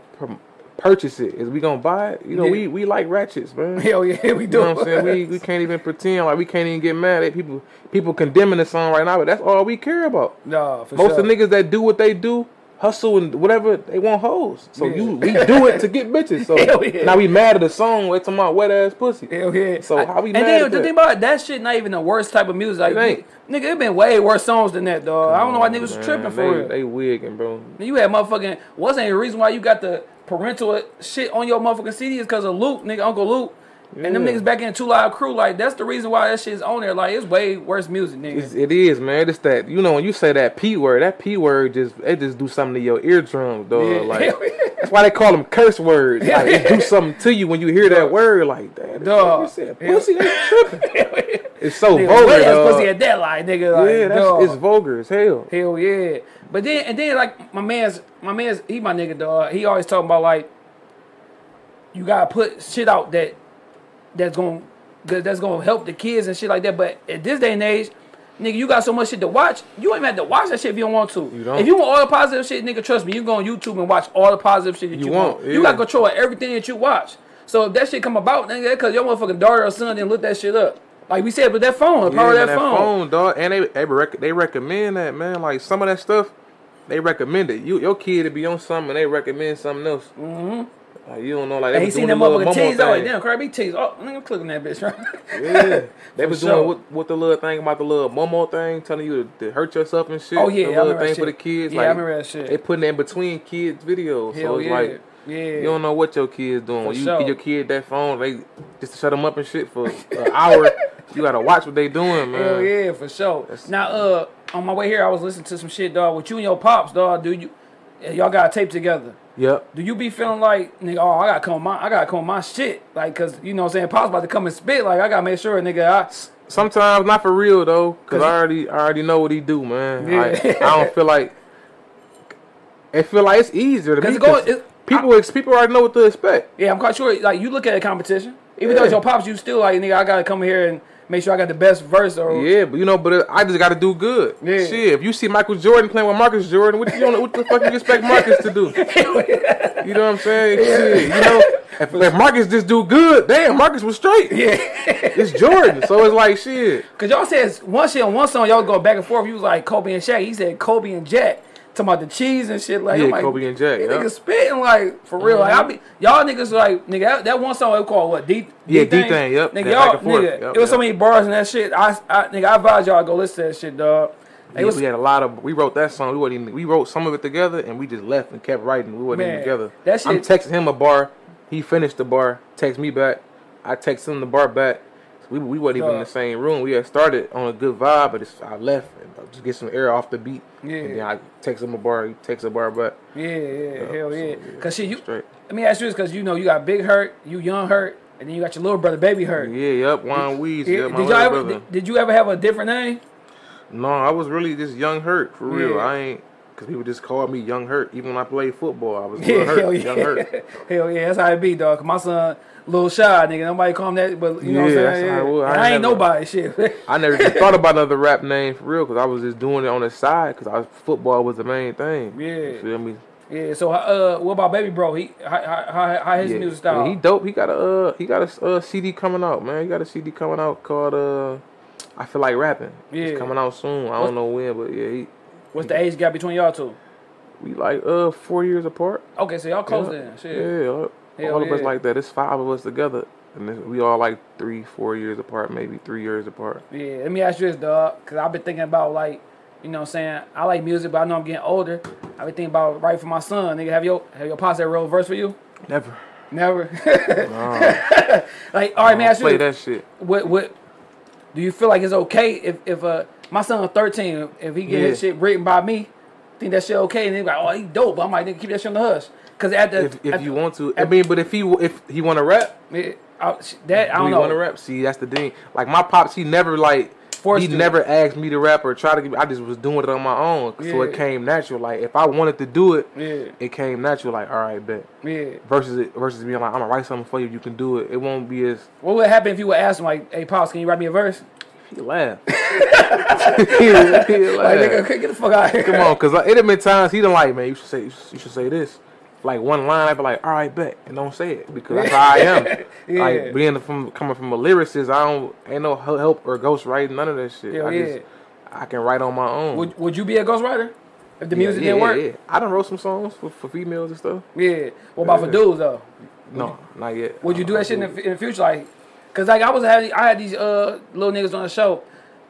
purchase it. Is we gonna buy it? You know, Yeah. we we like ratchets, man. [LAUGHS] hell yeah, we do. You know what I'm saying? We we can't even pretend like we can't even get mad at people people condemning the song right now, but that's all we care about. no, for Most sure. of the niggas that do what they do, hustle and whatever, they want hoes. So Yeah. you we do it to [LAUGHS] get bitches. So yeah. now we mad at the song we're talking about wet ass pussy. Hell yeah. So how we and mad then at the that? thing about it, that shit not even the worst type of music. Like, It nigga, it been way worse songs than that, dog. I don't know why niggas was Man, tripping for they, real. They wigging, bro. You had motherfucking wasn't the reason why you got the parental shit on your motherfucking CD is because of Luke, nigga, Uncle Luke. And them niggas back in Two Live Crew, like that's the reason why that shit's on there. Like it's way worse music, nigga. It is, man. It's that you know when you say that p word, that p word just it just do something to your eardrums, dog. Yeah. Like [LAUGHS] that's why they call them curse words. Like it do something to you when you hear that word. Like that, Dog. you said pussy, they [LAUGHS] tripping. It's so Nigga, vulgar, dog. pussy at that line, nigga. Like, yeah, that's it's vulgar as hell. Hell yeah. But then and then like my man's my man's he my nigga dog. He always talking about like you gotta put shit out that that's gonna that's gonna help the kids and shit like that. But at this day and age, nigga, you got so much shit to watch. You ain't even have to watch that shit if you don't want to. You don't. If you want all the positive shit, nigga, trust me, you go on YouTube and watch all the positive shit that you, You want. won't, You got control of everything that you watch. So if that shit come about, nigga, because your motherfucking daughter or son didn't look that shit up. Like we said with that phone, the power Yeah, of that, man, phone. dog. And they they, rec- they recommend that, man. Like some of that stuff, they recommend it. You your kid to be on something, and they recommend something else. Mm-hmm. Like you don't know, like they was seen doing that the little motherfucking Momo tease. Oh, thing. damn, Kirby tease. Oh, nigga, I'm clicking that bitch, right? Yeah, they [LAUGHS] was doing sure. what, what the little thing about the little Momo thing, telling you to, to hurt yourself and shit. Oh, yeah, the I remember thing for the kids. Yeah, like, I remember that shit. They putting it in between kids' videos, Hell so it's yeah. like yeah. you don't know what your kids doing. For when you sure. give your kid that phone, they just to shut them up and shit for an hour. [LAUGHS] You gotta watch what they doing, man. Hell yeah, for sure. Now, uh, on my way here, I was listening to some shit, dog. With you and your pops, dog. Do you? Y'all got a tape together. Yep. Do you be feeling like, nigga, oh, I gotta come my, I gotta come my shit, like, cause you know what I'm saying, pops about to come and spit, like, I gotta make sure, nigga, I, Sometimes not for real though, cause I already I already know what he do, man. Yeah. I, I don't feel like it feel like it's easier to me. it go- 'cause it- people ex, people already know what to expect. yeah, I'm quite sure, like, you look at a competition, even though it's your pops, you still like, nigga, I gotta come here and make sure I got the best verse or Yeah, but you know, but I just got to do good. Yeah. Shit, if you see Michael Jordan playing with Marcus Jordan, what, you don't, what the fuck you expect [LAUGHS] Marcus to do? [LAUGHS] You know what I'm saying? Shit, you know, if, if Marcus just do good, damn, Marcus was straight. Yeah. It's Jordan, so it's like shit. Cause y'all said one shit on one song, y'all go back and forth. You was like Kobe and Shaq. He said Kobe and Jack. Talking about the cheese and shit. Like, Yeah, I'm like, Kobe and Jack, These yeah. niggas spitting like for real. Like I be y'all niggas like nigga that, that one song we call what D Yeah, D-Thing, yep. Nigga That y'all back and forth, nigga yep, it was so many bars and that shit. I, I nigga I advise y'all go listen to that shit, dog. It Yeah, was we had a lot of. We wrote that song. We even. We wrote some of it together, and we just left and kept writing. We wasn't Man, even together. that I'm texting him a bar. He finished the bar. Text me back. I text him the bar back. We we wasn't even in the same room. We had started on a good vibe, but it's, I left and uh, just get some air off the beat. Yeah. And then I text him a bar. He texts a bar back. yeah yeah hell so, yeah. yeah, Cause shit you straight. let me ask you this because you know you got Big Herk, you Young Herk, and then you got your little brother Baby Herk. Yeah, yep. Juan Weez. Yeah, did y'all ever did, did you ever have a different name? No, I was really just Young Herk for real. Yeah. I ain't because people just called me Young Herk. Even when I played football, I was [LAUGHS] Yeah, Young Herk. hell yeah. Young Herk. [LAUGHS] hell yeah, that's how it be, dog. My son, little shy, nigga. Nobody call him that, but you know what I'm saying? how it was. I I, ain't never- nobody, shit. [LAUGHS] I never even thought about another rap name for real because I was just doing it on the side because I was, football was the main thing. Yeah. You feel me? yeah. So, uh, what about Baby Bro? He, how, how, how, his Yeah. music style? Yeah, he dope. He got a uh, he got a uh, CD coming out, man. He got a CD coming out called uh, I feel like rapping. Yeah. It's coming out soon. I don't know when, but yeah, he, What's the age gap between y'all two? we like uh four years apart. Okay, so y'all close yeah. then. Shit. Yeah, all, Hell all of us like that. It's five of us together, and we all like three, four years apart, maybe three years apart. Yeah, let me ask you this, dog, because I've been thinking about, like, you know what I'm saying? I like music, but I know I'm getting older. I've been thinking about writing for my son. Nigga, have your, have your pops that wrote a verse for you? Never. Never. [LAUGHS] Like, all right, man, ask you play that shit. what what do you feel like it's okay if if uh my son 13 if he get his shit written by me think that shit okay and they like oh he dope I'm like nigga keep that shit on the hush because at the If, if at you the- want to, I mean, but if he if he want to rap, it- I- that I do don't he know want to rap? See, that's the thing. Like my pops, he never like Forced he never asked me to rap or try to. Give, I just was doing it on my own, so it came natural. Like if I wanted to do it, yeah it came natural. Like all right, bet. yeah Versus it versus being like I'm gonna write something for you, you can do it. It won't be as what would happen if you would ask him like hey pops can you write me a verse he laugh. [LAUGHS] he, he laugh. like nigga get the fuck out of here Come on, cause like, it have been times he done like, man, you should say, you should, you should say this. Like one line, I'd be like, all right, bet, and don't say it because that's how I am. [LAUGHS] Yeah. Like being from coming from a lyricist, I don't ain't no help or ghost writing, none of that shit. Hell I yeah. just I can write on my own. would, would you be a ghostwriter if the Yeah, music yeah, didn't work Yeah, yeah. I done wrote some songs for, for females and stuff. yeah what about for dudes though No, not yet. Would you do that shit in the, in the future? Like, cause like I was having, I had these uh little niggas on the show,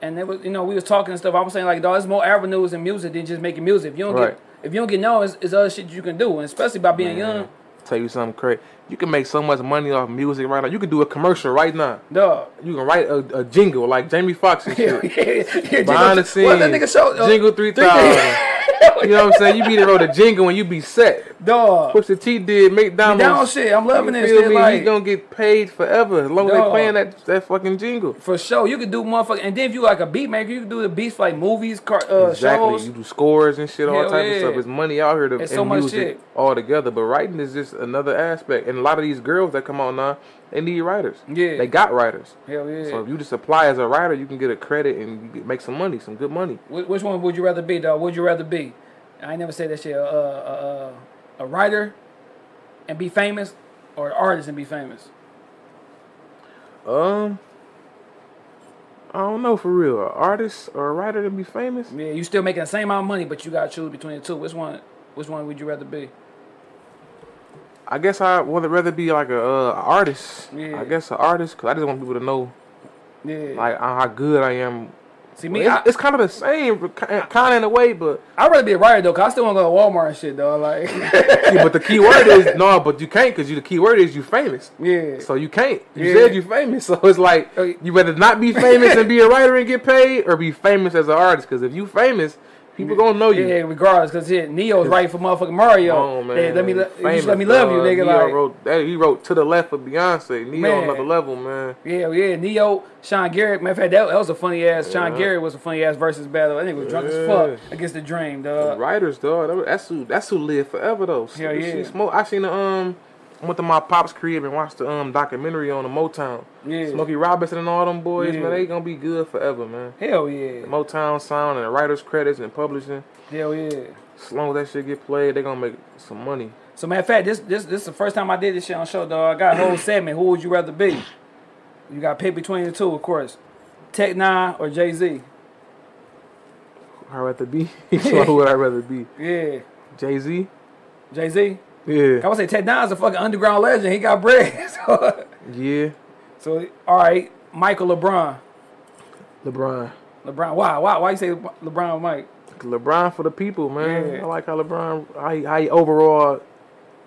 and they was, you know, we was talking and stuff. I was saying like, dog, there's more avenues in music than just making music. If you don't Right. get, if you don't get known, it's, it's other shit you can do, and especially by being Man, young, Tell you something crazy. You can make so much money off music right now. You can do a commercial right now. dog. You can write a, a jingle like Jamie Foxx and Yeah, [LAUGHS] shit. yeah, yeah, Behind the scenes, What that nigga show? Uh, jingle three thousand. [LAUGHS] [LAUGHS] you know what I'm saying? You be the road a jingle and you be set. dog. Pusha T did McDonald's. down shit. I'm loving this feel me? like- he gonna get paid forever as long as they Dog. playing that that fucking jingle. For sure, you could do motherfucking. and then if you like a beat maker, you can do the beats for like movies, car, uh, exactly. shows. You do scores and shit, all Hell type yeah. of stuff. It's money out here to It's so much music shit. all together. But writing is just another aspect. And a lot of these girls that come out now, they need writers. Yeah. They got writers. Hell yeah. So if you just apply as a writer, you can get a credit and make some money, some good money. Which one would you rather be, dog? Would you rather be? I ain't never say that shit. Uh, uh, uh, a writer and be famous, or an artist and be famous. Um, I don't know for real. An artist or a writer to be famous? Yeah, you still making the same amount of money, but you gotta choose between the two. Which one? Which one would you rather be? I guess I would rather be like a uh, artist. Yeah. I guess an artist because I just want people to know Yeah. like uh, how good I am. See me, it's, I, it's kind of the same, kind of in a way, but I'd rather be a writer though, cause I still wanna go to Walmart and shit, though. Like, [LAUGHS] see, but the key word is no, but you can't because you the key word is you famous. yeah. So you can't. You Yeah. said you famous, [LAUGHS] so it's like Oh, you better not be famous [LAUGHS] and be a writer and get paid, or be famous as an artist. Because if you famous, people gonna know you. Yeah, regardless, cause shit, Ne-Yo's right for motherfucking Mario. Oh man, Hey, let me, Famous, just let me love you, dog. nigga. Ne-Yo Like, wrote, that, he wrote to the left of Beyonce. Ne-Yo Man. another level, man. yeah, yeah. Ne-Yo, Sean Garrett. Matter of fact, that, that was a funny ass. Sean Yeah. Garrett was a funny ass versus battle. I think was drunk as fuck against the Dream, dog. Writers, dog. That's who. That's who live forever though. Hell yeah. She smoke. I seen the um I went to my pop's crib and watched the um documentary on the Motown. Yeah. Smokey Robinson and all them boys, Yeah. man, they gonna be good forever, man. Hell yeah. Motown sound and the writers credits and publishing. Hell yeah. As long as that shit get played, they gonna make some money. So matter of fact, this this this is the first time I did this shit on show, dog. I got a whole [CLEARS THROAT] segment. Who would you rather be? You got pick between the two, of course. Tech N9ne or Jay Z. I'd rather be. so [LAUGHS] [LAUGHS] who would I rather be? Yeah. Jay Z. Jay Z. I Yeah. would say Tech N9ne's a fucking underground legend. He got bread. [LAUGHS] so, Yeah. so all right, Michael LeBron. LeBron. LeBron. Why? Why? Why you say LeBron, Mike? LeBron for the people, man. Yeah. I like how LeBron, how he, how he overall,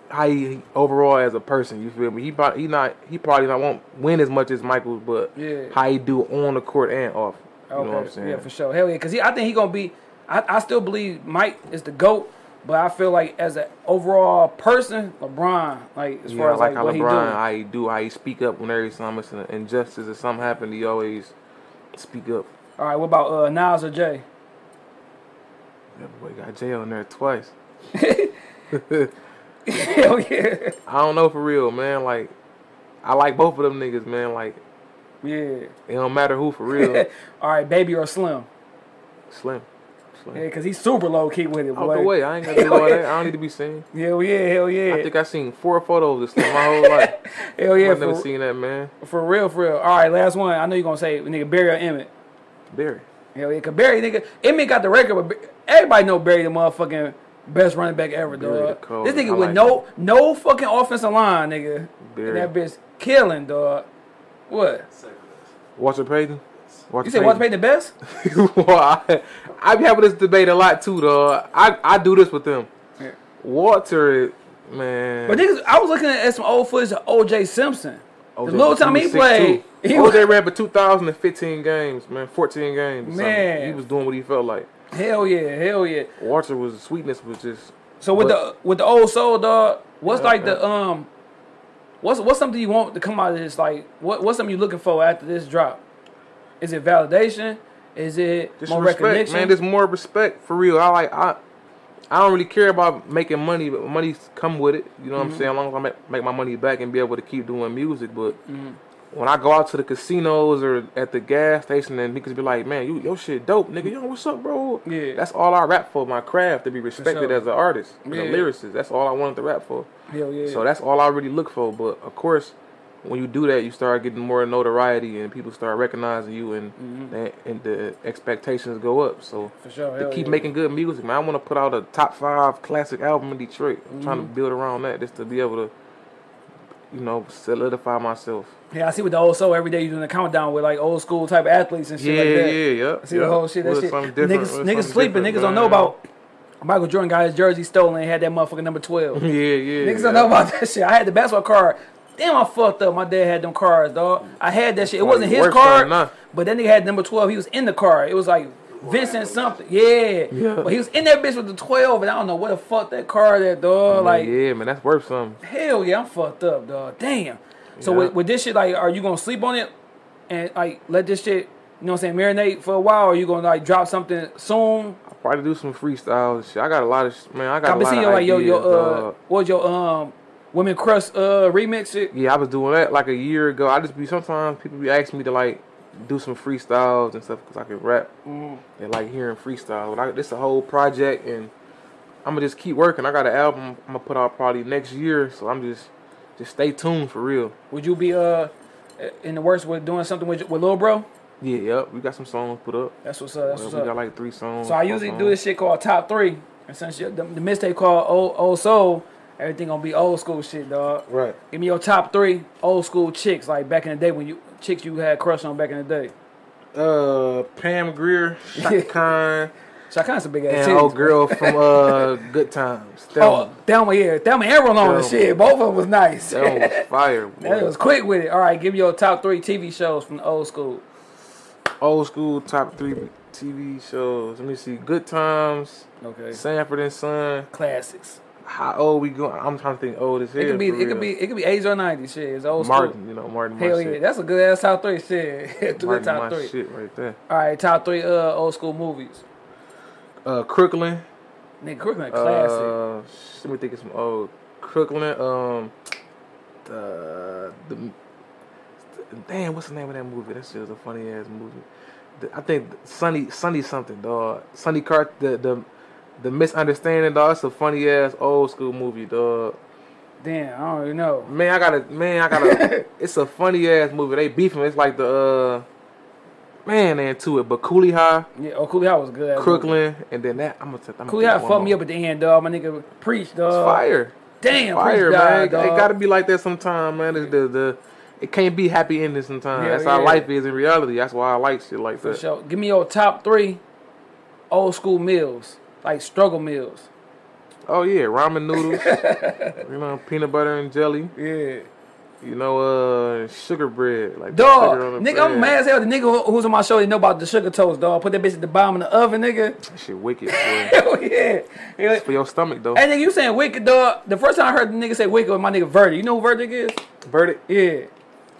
how he overall as a person. You feel me? He probably he not he probably not won't win as much as Michael, but Yeah. how he do on the court and off. You know what I'm saying? Yeah, for sure. Hell yeah, because I think he gonna be. I, I still believe Mike is the goat, but I feel like as an overall person, LeBron, like as Yeah, far as like like, how what LeBron, how he do, how he speak up when there's an injustice or something happen, he always speak up. All right, what about uh, Nas or Jay? That boy got jail in there twice. Hell [LAUGHS] [LAUGHS] yeah, I don't know for real, man. Like, I like both of them niggas, man. Like, yeah. it don't matter who for real. [LAUGHS] All right, Baby or Slim? Slim. Slim. Yeah, because he's super low key with it, oh, Out the way. I ain't gonna do all that. I don't need to be seen. Hell yeah, hell yeah, I think I seen four photos of Slim my whole life. [LAUGHS] hell yeah, I've never for, seen that man. for real, for real. All right, last one. I know you're gonna say nigga Barry or Emmett. Barry. Hell yeah, cause Barry nigga Emmett got the record, but everybody know Barry the motherfucking best running back ever, Barry dog. This nigga I with like no no fucking offensive line, nigga. Barry. And that bitch killing, dog. What? Walter Payton. Walter You said Walter Payton the best? [LAUGHS] well, I, I be having this debate a lot too, dog. I, I do this with them. Yeah. Walter, man. But niggas, I was looking at some old footage of O.J. Simpson. OJ the little time he played, he was, OJ ran for 2,015 games, man. 14 games. or something. Man. He was doing what he felt like. hell yeah, hell yeah. Walter was, sweetness was just, So with But- the with the old soul, dog, what's Yeah, like yeah. the um, what's what's something you want to come out of this? Like, what what's something you looking for after this drop? Is it validation? Is it just more respect, recognition? man. There's more respect for real. I like, I, I don't really care about making money, but money come with it. You know what Mm-hmm. I'm saying? As long as I make, make my money back and be able to keep doing music. But Mm-hmm. when I go out to the casinos or at the gas station and niggas be like, man, you your shit dope, nigga. Yo, what's up, bro? Yeah. That's all I rap for, my craft, to be respected as an artist, Yeah. a lyricist. That's all I wanted to rap for. Hell yeah. So that's all I really look for. But of course, when you do that, you start getting more notoriety and people start recognizing you, and and, and the expectations go up. So Mm-hmm. For sure, to keep yeah. making good music, man. I want to put out a top five classic album in Detroit. I'm trying to Mm-hmm. build around that just to be able to, you know, solidify myself. yeah, I see with the old soul every day You're doing a countdown with like old school type of athletes and shit Yeah, like that. yeah, yeah. I see the whole shit. That shit. Niggas, niggas sleeping. Niggas don't know about Michael Jordan got his jersey stolen and had that motherfucking number twelve. [LAUGHS] Yeah, yeah. Niggas yeah. don't know about that shit. I had the basketball card. Damn, I fucked up. My dad had them cards, dog. I had that shit. It wasn't his card, but then nigga had number 12. He was in the car. It was like Vincent something. Yeah. Yeah. But he was in that bitch with the 12, and I don't know what the fuck that car that dog. Like, yeah, man, that's worth something. hell yeah, I'm fucked up, dog. Damn. So Yeah. with, with this shit, like, are you gonna sleep on it and like let this shit, you know what I'm saying, marinate for a while, or you gonna like drop something soon? I'll probably do some freestyles shit. I got a lot of man. I got I've been lot seeing of your like your ideas, your uh, dog. what your um women crush uh remix it. Yeah, I was doing that like a year ago. I just be sometimes people be asking me to like do some freestyles and stuff because I can rap Mm-hmm. and like hearing freestyle. But I, this a whole project and I'm gonna just keep working. I got an album I'm gonna put out probably next year, so I'm just just stay tuned for real. Would you be uh in the works with doing something with with Lil Bro? Yeah, yep. We got some songs put up. That's what's up. That's Well, what's we got like three songs. So I usually songs. do this shit called top three, and since the, the mistake called old old soul, everything gonna be old school shit, dog. Right. Give me your top three old school chicks, like back in the day when you chicks you had crush on back in the day. Uh, Pam Grier, Chaka [LAUGHS] Khan, a big ass and old girl from uh [LAUGHS] Good Times. That Oh, Thelma, yeah, Thelma and the shit. Both of them was nice. that was [LAUGHS] fire. That was quick with it. All right, give me your top three TV shows from the old school. old school top three TV shows. Let me see. Good Times, Okay, Sanford and Son. classics. How old we going? I'm trying to think old as hell. It could be, it could be, it could be 80s or 90s. Shit, it's old Martin. school. You know Martin. Hell yeah, shit. that's a good ass top three. Shit, [LAUGHS] Martin top my three. shit right there. All right, top three uh old school movies. Uh, Crooklyn. Nigga, Crooklyn classic. Uh, let me think of some old Crooklyn. Um, the the damn, what's the name of that movie? That shit was a funny ass movie. The, I think Sunny Sunny something, dog. Sunny Cart the the the misunderstanding, dog. It's a funny ass old school movie, dog. Damn, I don't even know. Man, I gotta man, I gotta. [LAUGHS] it's a funny ass movie. They beefing. It's like the uh man they into it, but Cooley High, Yeah, oh, Cooley High was good. Crooklyn, and then that I'm gonna. T- I'm Cooley High fucked me up at the end, dog. My nigga preached, dog. It's fire. Damn, fire, preach man. died, It dog. gotta be like that sometime, man. It's the the it can't be happy ending sometimes. Yeah, That's how life is in reality. That's why I like shit like For that. sure. Give me your top three old school meals, like struggle meals. Oh yeah, ramen noodles. [LAUGHS] you know, peanut butter and jelly. Yeah. You know, uh, sugar bread. Like Dog, sugar on the nigga, I'm mad as hell. The nigga who's on my show, they know about the sugar toast, dog. Put that bitch at the bottom of the oven, nigga. That shit wicked. [LAUGHS] Hell yeah. It's for your stomach though. Hey, nigga, you saying wicked, dog? The first time I heard the nigga say wicked was my nigga Verdict. You know who Verdict is? Verdict. Yeah.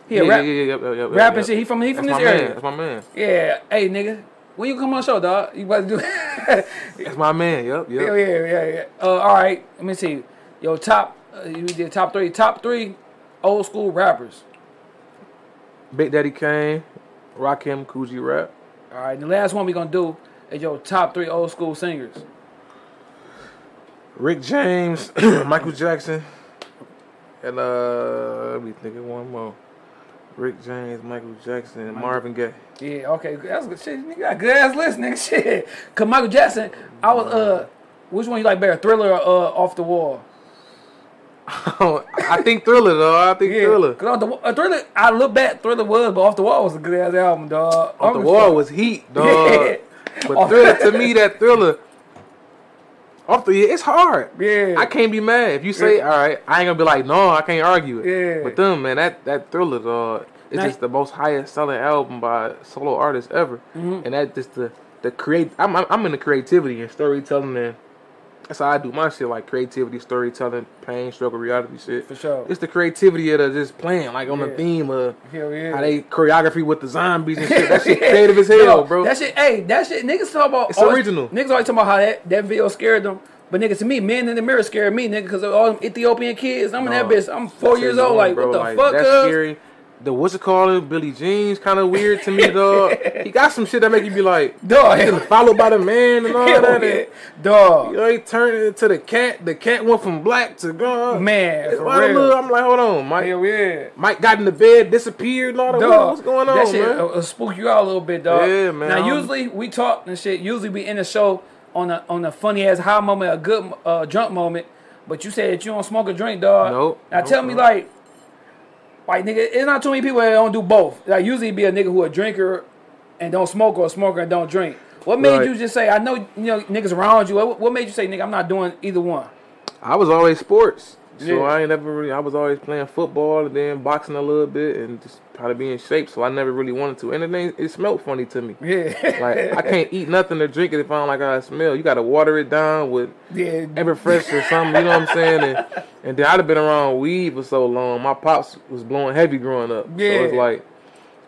He Yeah, a yeah, rap, yeah, yeah, yeah, yeah, yeah, rapping yeah. shit. He from he from That's this area. man. That's my man. Yeah. Hey, nigga, when you come on the show, dog, you about to do? [LAUGHS] That's my man. Yep, yep. Yeah, yeah, yeah, yeah. Uh, all right, let me see. Yo, top. Uh, you did top three. Top three old school rappers. Big Daddy Kane, Rakim, Kool G Rap. All right, the last one we gonna do is your top three old school singers. Rick James, [CLEARS THROAT] Michael Jackson, and uh, let me think of one more. Rick James, Michael Jackson, and Marvin Gaye. Yeah, okay, that's good shit. Nigga got good ass list, nigga. [LAUGHS] Shit. Cause Michael Jackson, I was uh, which one you like better, Thriller or uh, Off the Wall? [LAUGHS] I think Thriller, though. I think Yeah, Thriller. Cause off the, uh, Thriller, I look back, Thriller was, but Off the Wall was a good ass album, dog. Off the I'm Wall fuck- was heat, dog. [LAUGHS] Yeah. But Thriller, to me, that Thriller, off the yeah, it's hard. Yeah. I can't be mad if you say, Yeah. all right. I ain't gonna be like, no, I can't argue it. Yeah. But them, man, that that Thriller, dog, it's Now- just the most highest selling album by a solo artist ever, Mm-hmm. and that just the the create. I'm I'm, I'm into creativity and storytelling, and that's how I do my shit, like creativity, storytelling, pain, struggle, reality shit. For sure. It's the creativity of the just playing, like on Yeah. the theme of. Hell yeah. How they choreography with the zombies and shit. That shit [LAUGHS] creative as hell, Yo, bro. That shit, hey, that shit, niggas talk about. It's always- original. Niggas always talking about how that, that video scared them. But nigga, to me, Men in the Mirror scared me, nigga, because of all them Ethiopian kids. I'm in that No. bitch. I'm four years old. Like, bro, what the like, fuck, That's cuz? scary. The what's it called? Billie Jean's kind of weird to me, [LAUGHS] dog. he got some shit that make you be like, Dog, getting followed by the man and [LAUGHS] all hell that. yeah. and, Dog. You know, he turned into the cat. The cat went from black to gone. Man, for wild real. look, I'm like, hold on, Mike. Hell yeah. Mike got in the bed, disappeared, and all that. Dog, What's going on, that shit man? uh, spook you out a little bit, dog. Yeah, man, Now, usually we talk and shit. Usually we end the show on a on a funny ass high moment, a good uh, drunk moment. But you said that you don't smoke or drink, dog. Nope, Now nope, tell me, nope. like, like nigga, it's not too many people that don't do both. Like usually be a nigga who a drinker and don't smoke or a smoker and don't drink. What made Right. you just say? I know you know niggas around you. What, what made you say, nigga, I'm not doing either one? I was always sports. So Yeah. I ain't never really. I was always playing football and then boxing a little bit and just try to be in shape. So I never really wanted to. And it, ain't- it smelled funny to me. Yeah, Like I can't eat nothing or drink it if I don't like how it smell. You gotta water it down with yeah. Everfresh or something. You know what I'm saying? And, and then I'd have been around weed for so long. My pops was blowing heavy growing up. So it's Yeah. like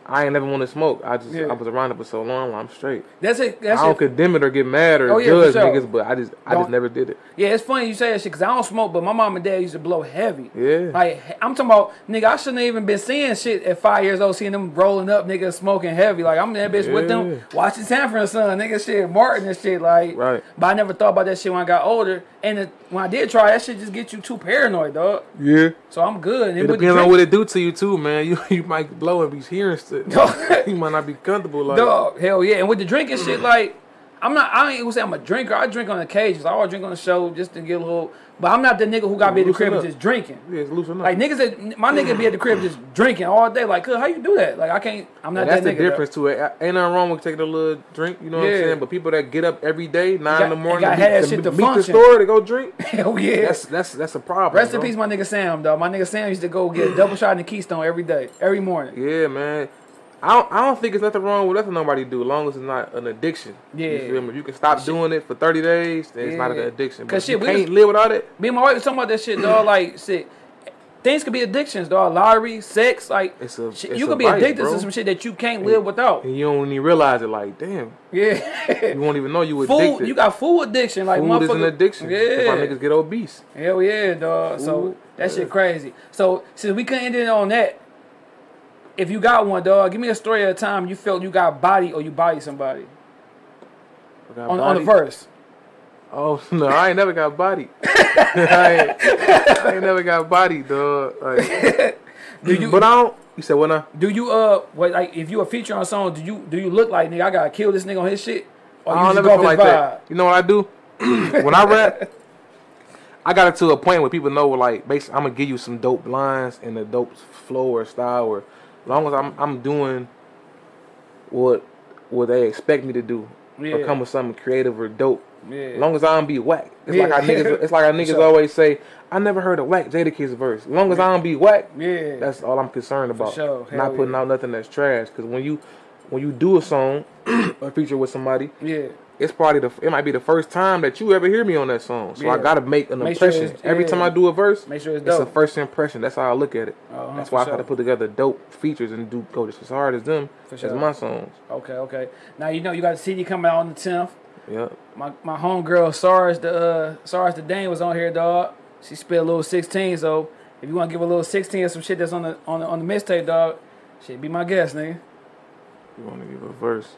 I ain't never want to smoke. I just Yeah. I was around it for so long. I'm straight. That's it. That's I don't it. condemn it or get mad or Oh, yeah, judge sure. niggas, but I just I Don't- just never did it. Yeah, it's funny you say that shit because I don't smoke, but my mom and dad used to blow heavy. Yeah. Like I'm talking about, nigga. I shouldn't have even been seeing shit at five years old, seeing them rolling up, nigga, smoking heavy. Like I'm that bitch with them watching Sanford and Son, nigga, shit, Martin and shit. Like, Right. But I never thought about that shit when I got older. And it, when I did try, that shit just get you too paranoid, dog. Yeah. So I'm good. It the depends on what it do to you too, man. [LAUGHS] You you might blow and be hearing shit. you might not be comfortable like Dog, hell yeah. And with the drinking shit, like, I'm not, I ain't gonna say I'm a drinker. I drink on occasions. I always drink on the show just to get a little, but I'm not the nigga who got be at the crib up. just drinking. Yeah, it's loosen up. Like niggas, that, my nigga be at the crib just drinking all day. Like, how you do that? Like, I can't. I'm not that's that the nigga. difference to it. Ain't nothing wrong with taking a little drink, you know what I'm saying? But people that get up every day, nine got- in the morning, gotta to meet, shit to to meet the store to go drink, though. [LAUGHS] Hell yeah. that's that's that's a problem. Rest in bro. peace, my nigga Sam, dog. My nigga Sam used to go get a double shot in the Keystone every day, every morning. Yeah, man. I don't, I don't think it's nothing wrong with nothing nobody do, as long as it's not an addiction. Yeah. You feel me? If you can stop doing it for 30 days, then it's not an addiction. 'Cause you shit, we can't was- live without it, Me and my wife was talking about that shit, dog. [CLEARS THROAT] Like, shit. things could be addictions, dog. Lottery, sex, like It's a- shit, it's you could be vice, addicted bro. to some shit that you can't live without. And you don't even realize it. Like, damn, Yeah. you won't even know you [LAUGHS] addicted. food, you got food addiction, like Food is an addiction. Yeah, Yeah. niggas get obese. Hell yeah, dog. So Ooh, that shit crazy. So since we couldn't end it on that, if you got one, dog, give me a story at a time you felt you got body or you body somebody on, on the verse. Oh [LAUGHS] no, I ain't never got body. [LAUGHS] I, ain't, I ain't never got body, dog. Like, [LAUGHS] Do you? but I don't. You said what now? do you uh what like if you a feature on a song? Do you do you look like nigga? I gotta kill this nigga on his shit. Or I you don't never feel like his that. You know what I do? when I rap, I got it to a point where people know, like, basically, I'm gonna give you some dope lines and a dope flow or style, or as long as I'm I'm doing what what they expect me to do, Yeah. or come with something creative or dope. Yeah. As long as I don't be whack. It's Yeah. like our niggas. It's like our [LAUGHS] niggas sure. always say. I never heard a whack Jadakiss verse. As long as I don't be whack, Yeah. that's all I'm concerned about. sure. Not putting yeah. out nothing that's trash. Because when you when you do a song [CLEARS THROAT] or feature with somebody, yeah. It's probably the it might be the first time that you ever hear me on that song. So I gotta make an Make impression. it's- Every yeah. time I do a verse, Make sure it's it's a first impression. That's how I look at it. Uh-huh, That's why I sure. gotta put together dope features and do go just as hard as them For as sure. my songs. Okay, okay. Now you know you got the CD coming out on the tenth. Yeah. My my homegirl Sars the uh Sars the Dane was on here, dog. She spit a little sixteen, so if you want to give a little sixteen or some shit that's on the on the on the mixtape, dog, shit, be my guest, nigga. You wanna give a verse.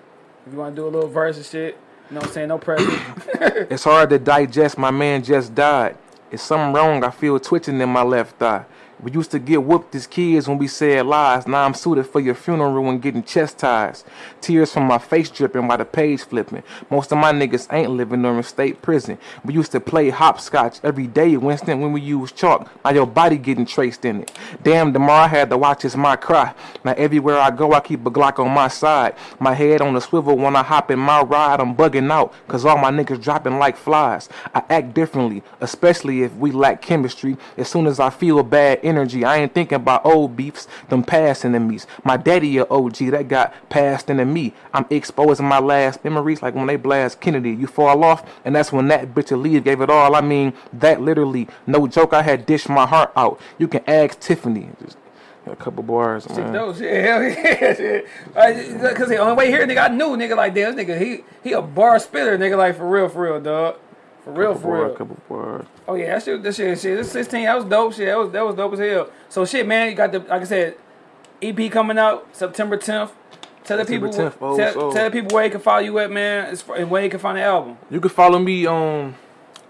If you want to do a little verse and shit, you know what I'm saying? No pressure. It's hard to digest. My man just died. It's something wrong. I feel twitching in my left thigh. We used to get whooped as kids when we said lies. Now I'm suited for your funeral and getting chastised. Tears from my face dripping while the page flipping. Most of my niggas ain't living or in state prison. We used to play hopscotch every day, Winston, when we used chalk. Now your body getting traced in it. Damn, tomorrow I had to watch as my cry. Now everywhere I go, I keep a Glock on my side. My head on the swivel when I hop in my ride. I'm bugging out, cause all my niggas dropping like flies. I act differently, especially if we lack chemistry. As soon as I feel bad energy, I ain't thinking about old beefs, them past enemies. My daddy a OG that got passed into me. I'm exposing my last memories like when they blast Kennedy. You fall off, and that's when that bitch leave gave it all. I mean, that literally, no joke, I had dished my heart out. You can ask Tiffany. Just a couple bars, man. no shit, [LAUGHS] hell yeah, shit. Because the only way here, nigga, I knew, nigga, like damn, this nigga, he he a bar spitter, nigga, like for real, for real, dog. For real, Couple for real. couple. Oh yeah, that shit, that shit, shit. This sixteen, that was dope. Shit, that was that was dope as hell. So shit, man, you got the like I said, EP coming out September tenth. Tell the people, 10th, oh, tell, so- tell the people where you can follow you at, man, and where you can find the album. You can follow me on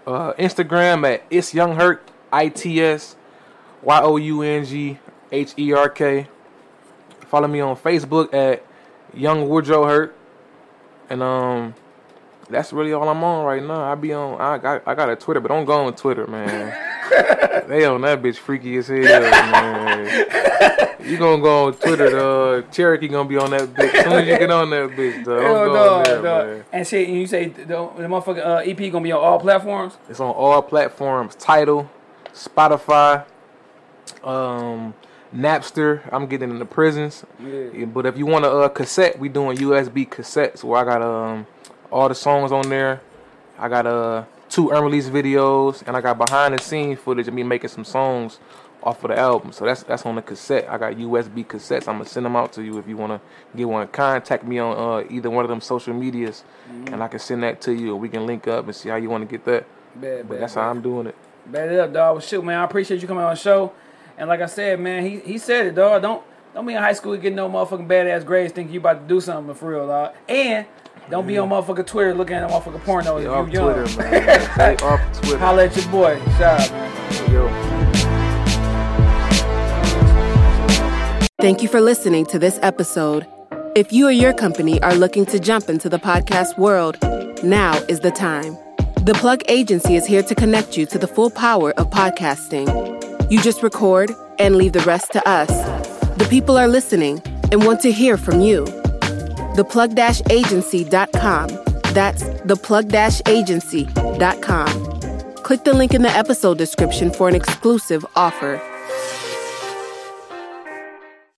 uh, Instagram at it's Young Herk I T S Y O U N G H E R K. Follow me on Facebook at Young Woodrow Herk, and um, that's really all I'm on right now. I be on. I got I got a Twitter, but don't go on Twitter, man. [LAUGHS] they on that bitch freaky as hell, man. You gonna go on Twitter, dog. Cherokee gonna be on that bitch. As soon as you get on that bitch, dog. Hell Don't go no, on there, man. And shit, and you say the, the motherfucking uh, EP gonna be on all platforms. It's on all platforms. Tidal, Spotify, um, Napster. I'm getting in the prisons. Yeah. Yeah, But if you want a uh, cassette, we doing USB cassettes where I got um all the songs on there. I got uh two unreleased videos and I got behind the scenes footage of me making some songs off of the album. So that's that's on the cassette. I got USB cassettes. I'm gonna send them out to you if you wanna get one. Contact me on uh, either one of them social medias, and I can send that to you. Or we can link up and see how you want to get that. Bad, But bad, that's bad. how I'm doing it. Bet it up, dog. Well, shoot, man, I appreciate you coming on the show. And like I said, man, he he said it, dog. Don't don't be in high school getting no motherfucking badass grades thinking you about to do something for real, dog. And don't be on motherfucker Twitter looking at motherfucker pornos Stay if off you young. Twitter, man. Stay [LAUGHS] off Twitter. Holla at your boy. Shout out, man. Yo. Thank you for listening to this episode. If you or your company are looking to jump into the podcast world, now is the time. The Plug Agency is here to connect you to the full power of podcasting. You just record and leave the rest to us. The people are listening and want to hear from you. Theplug-agency.com. That's theplug-agency.com. Click the link in the episode description for an exclusive offer.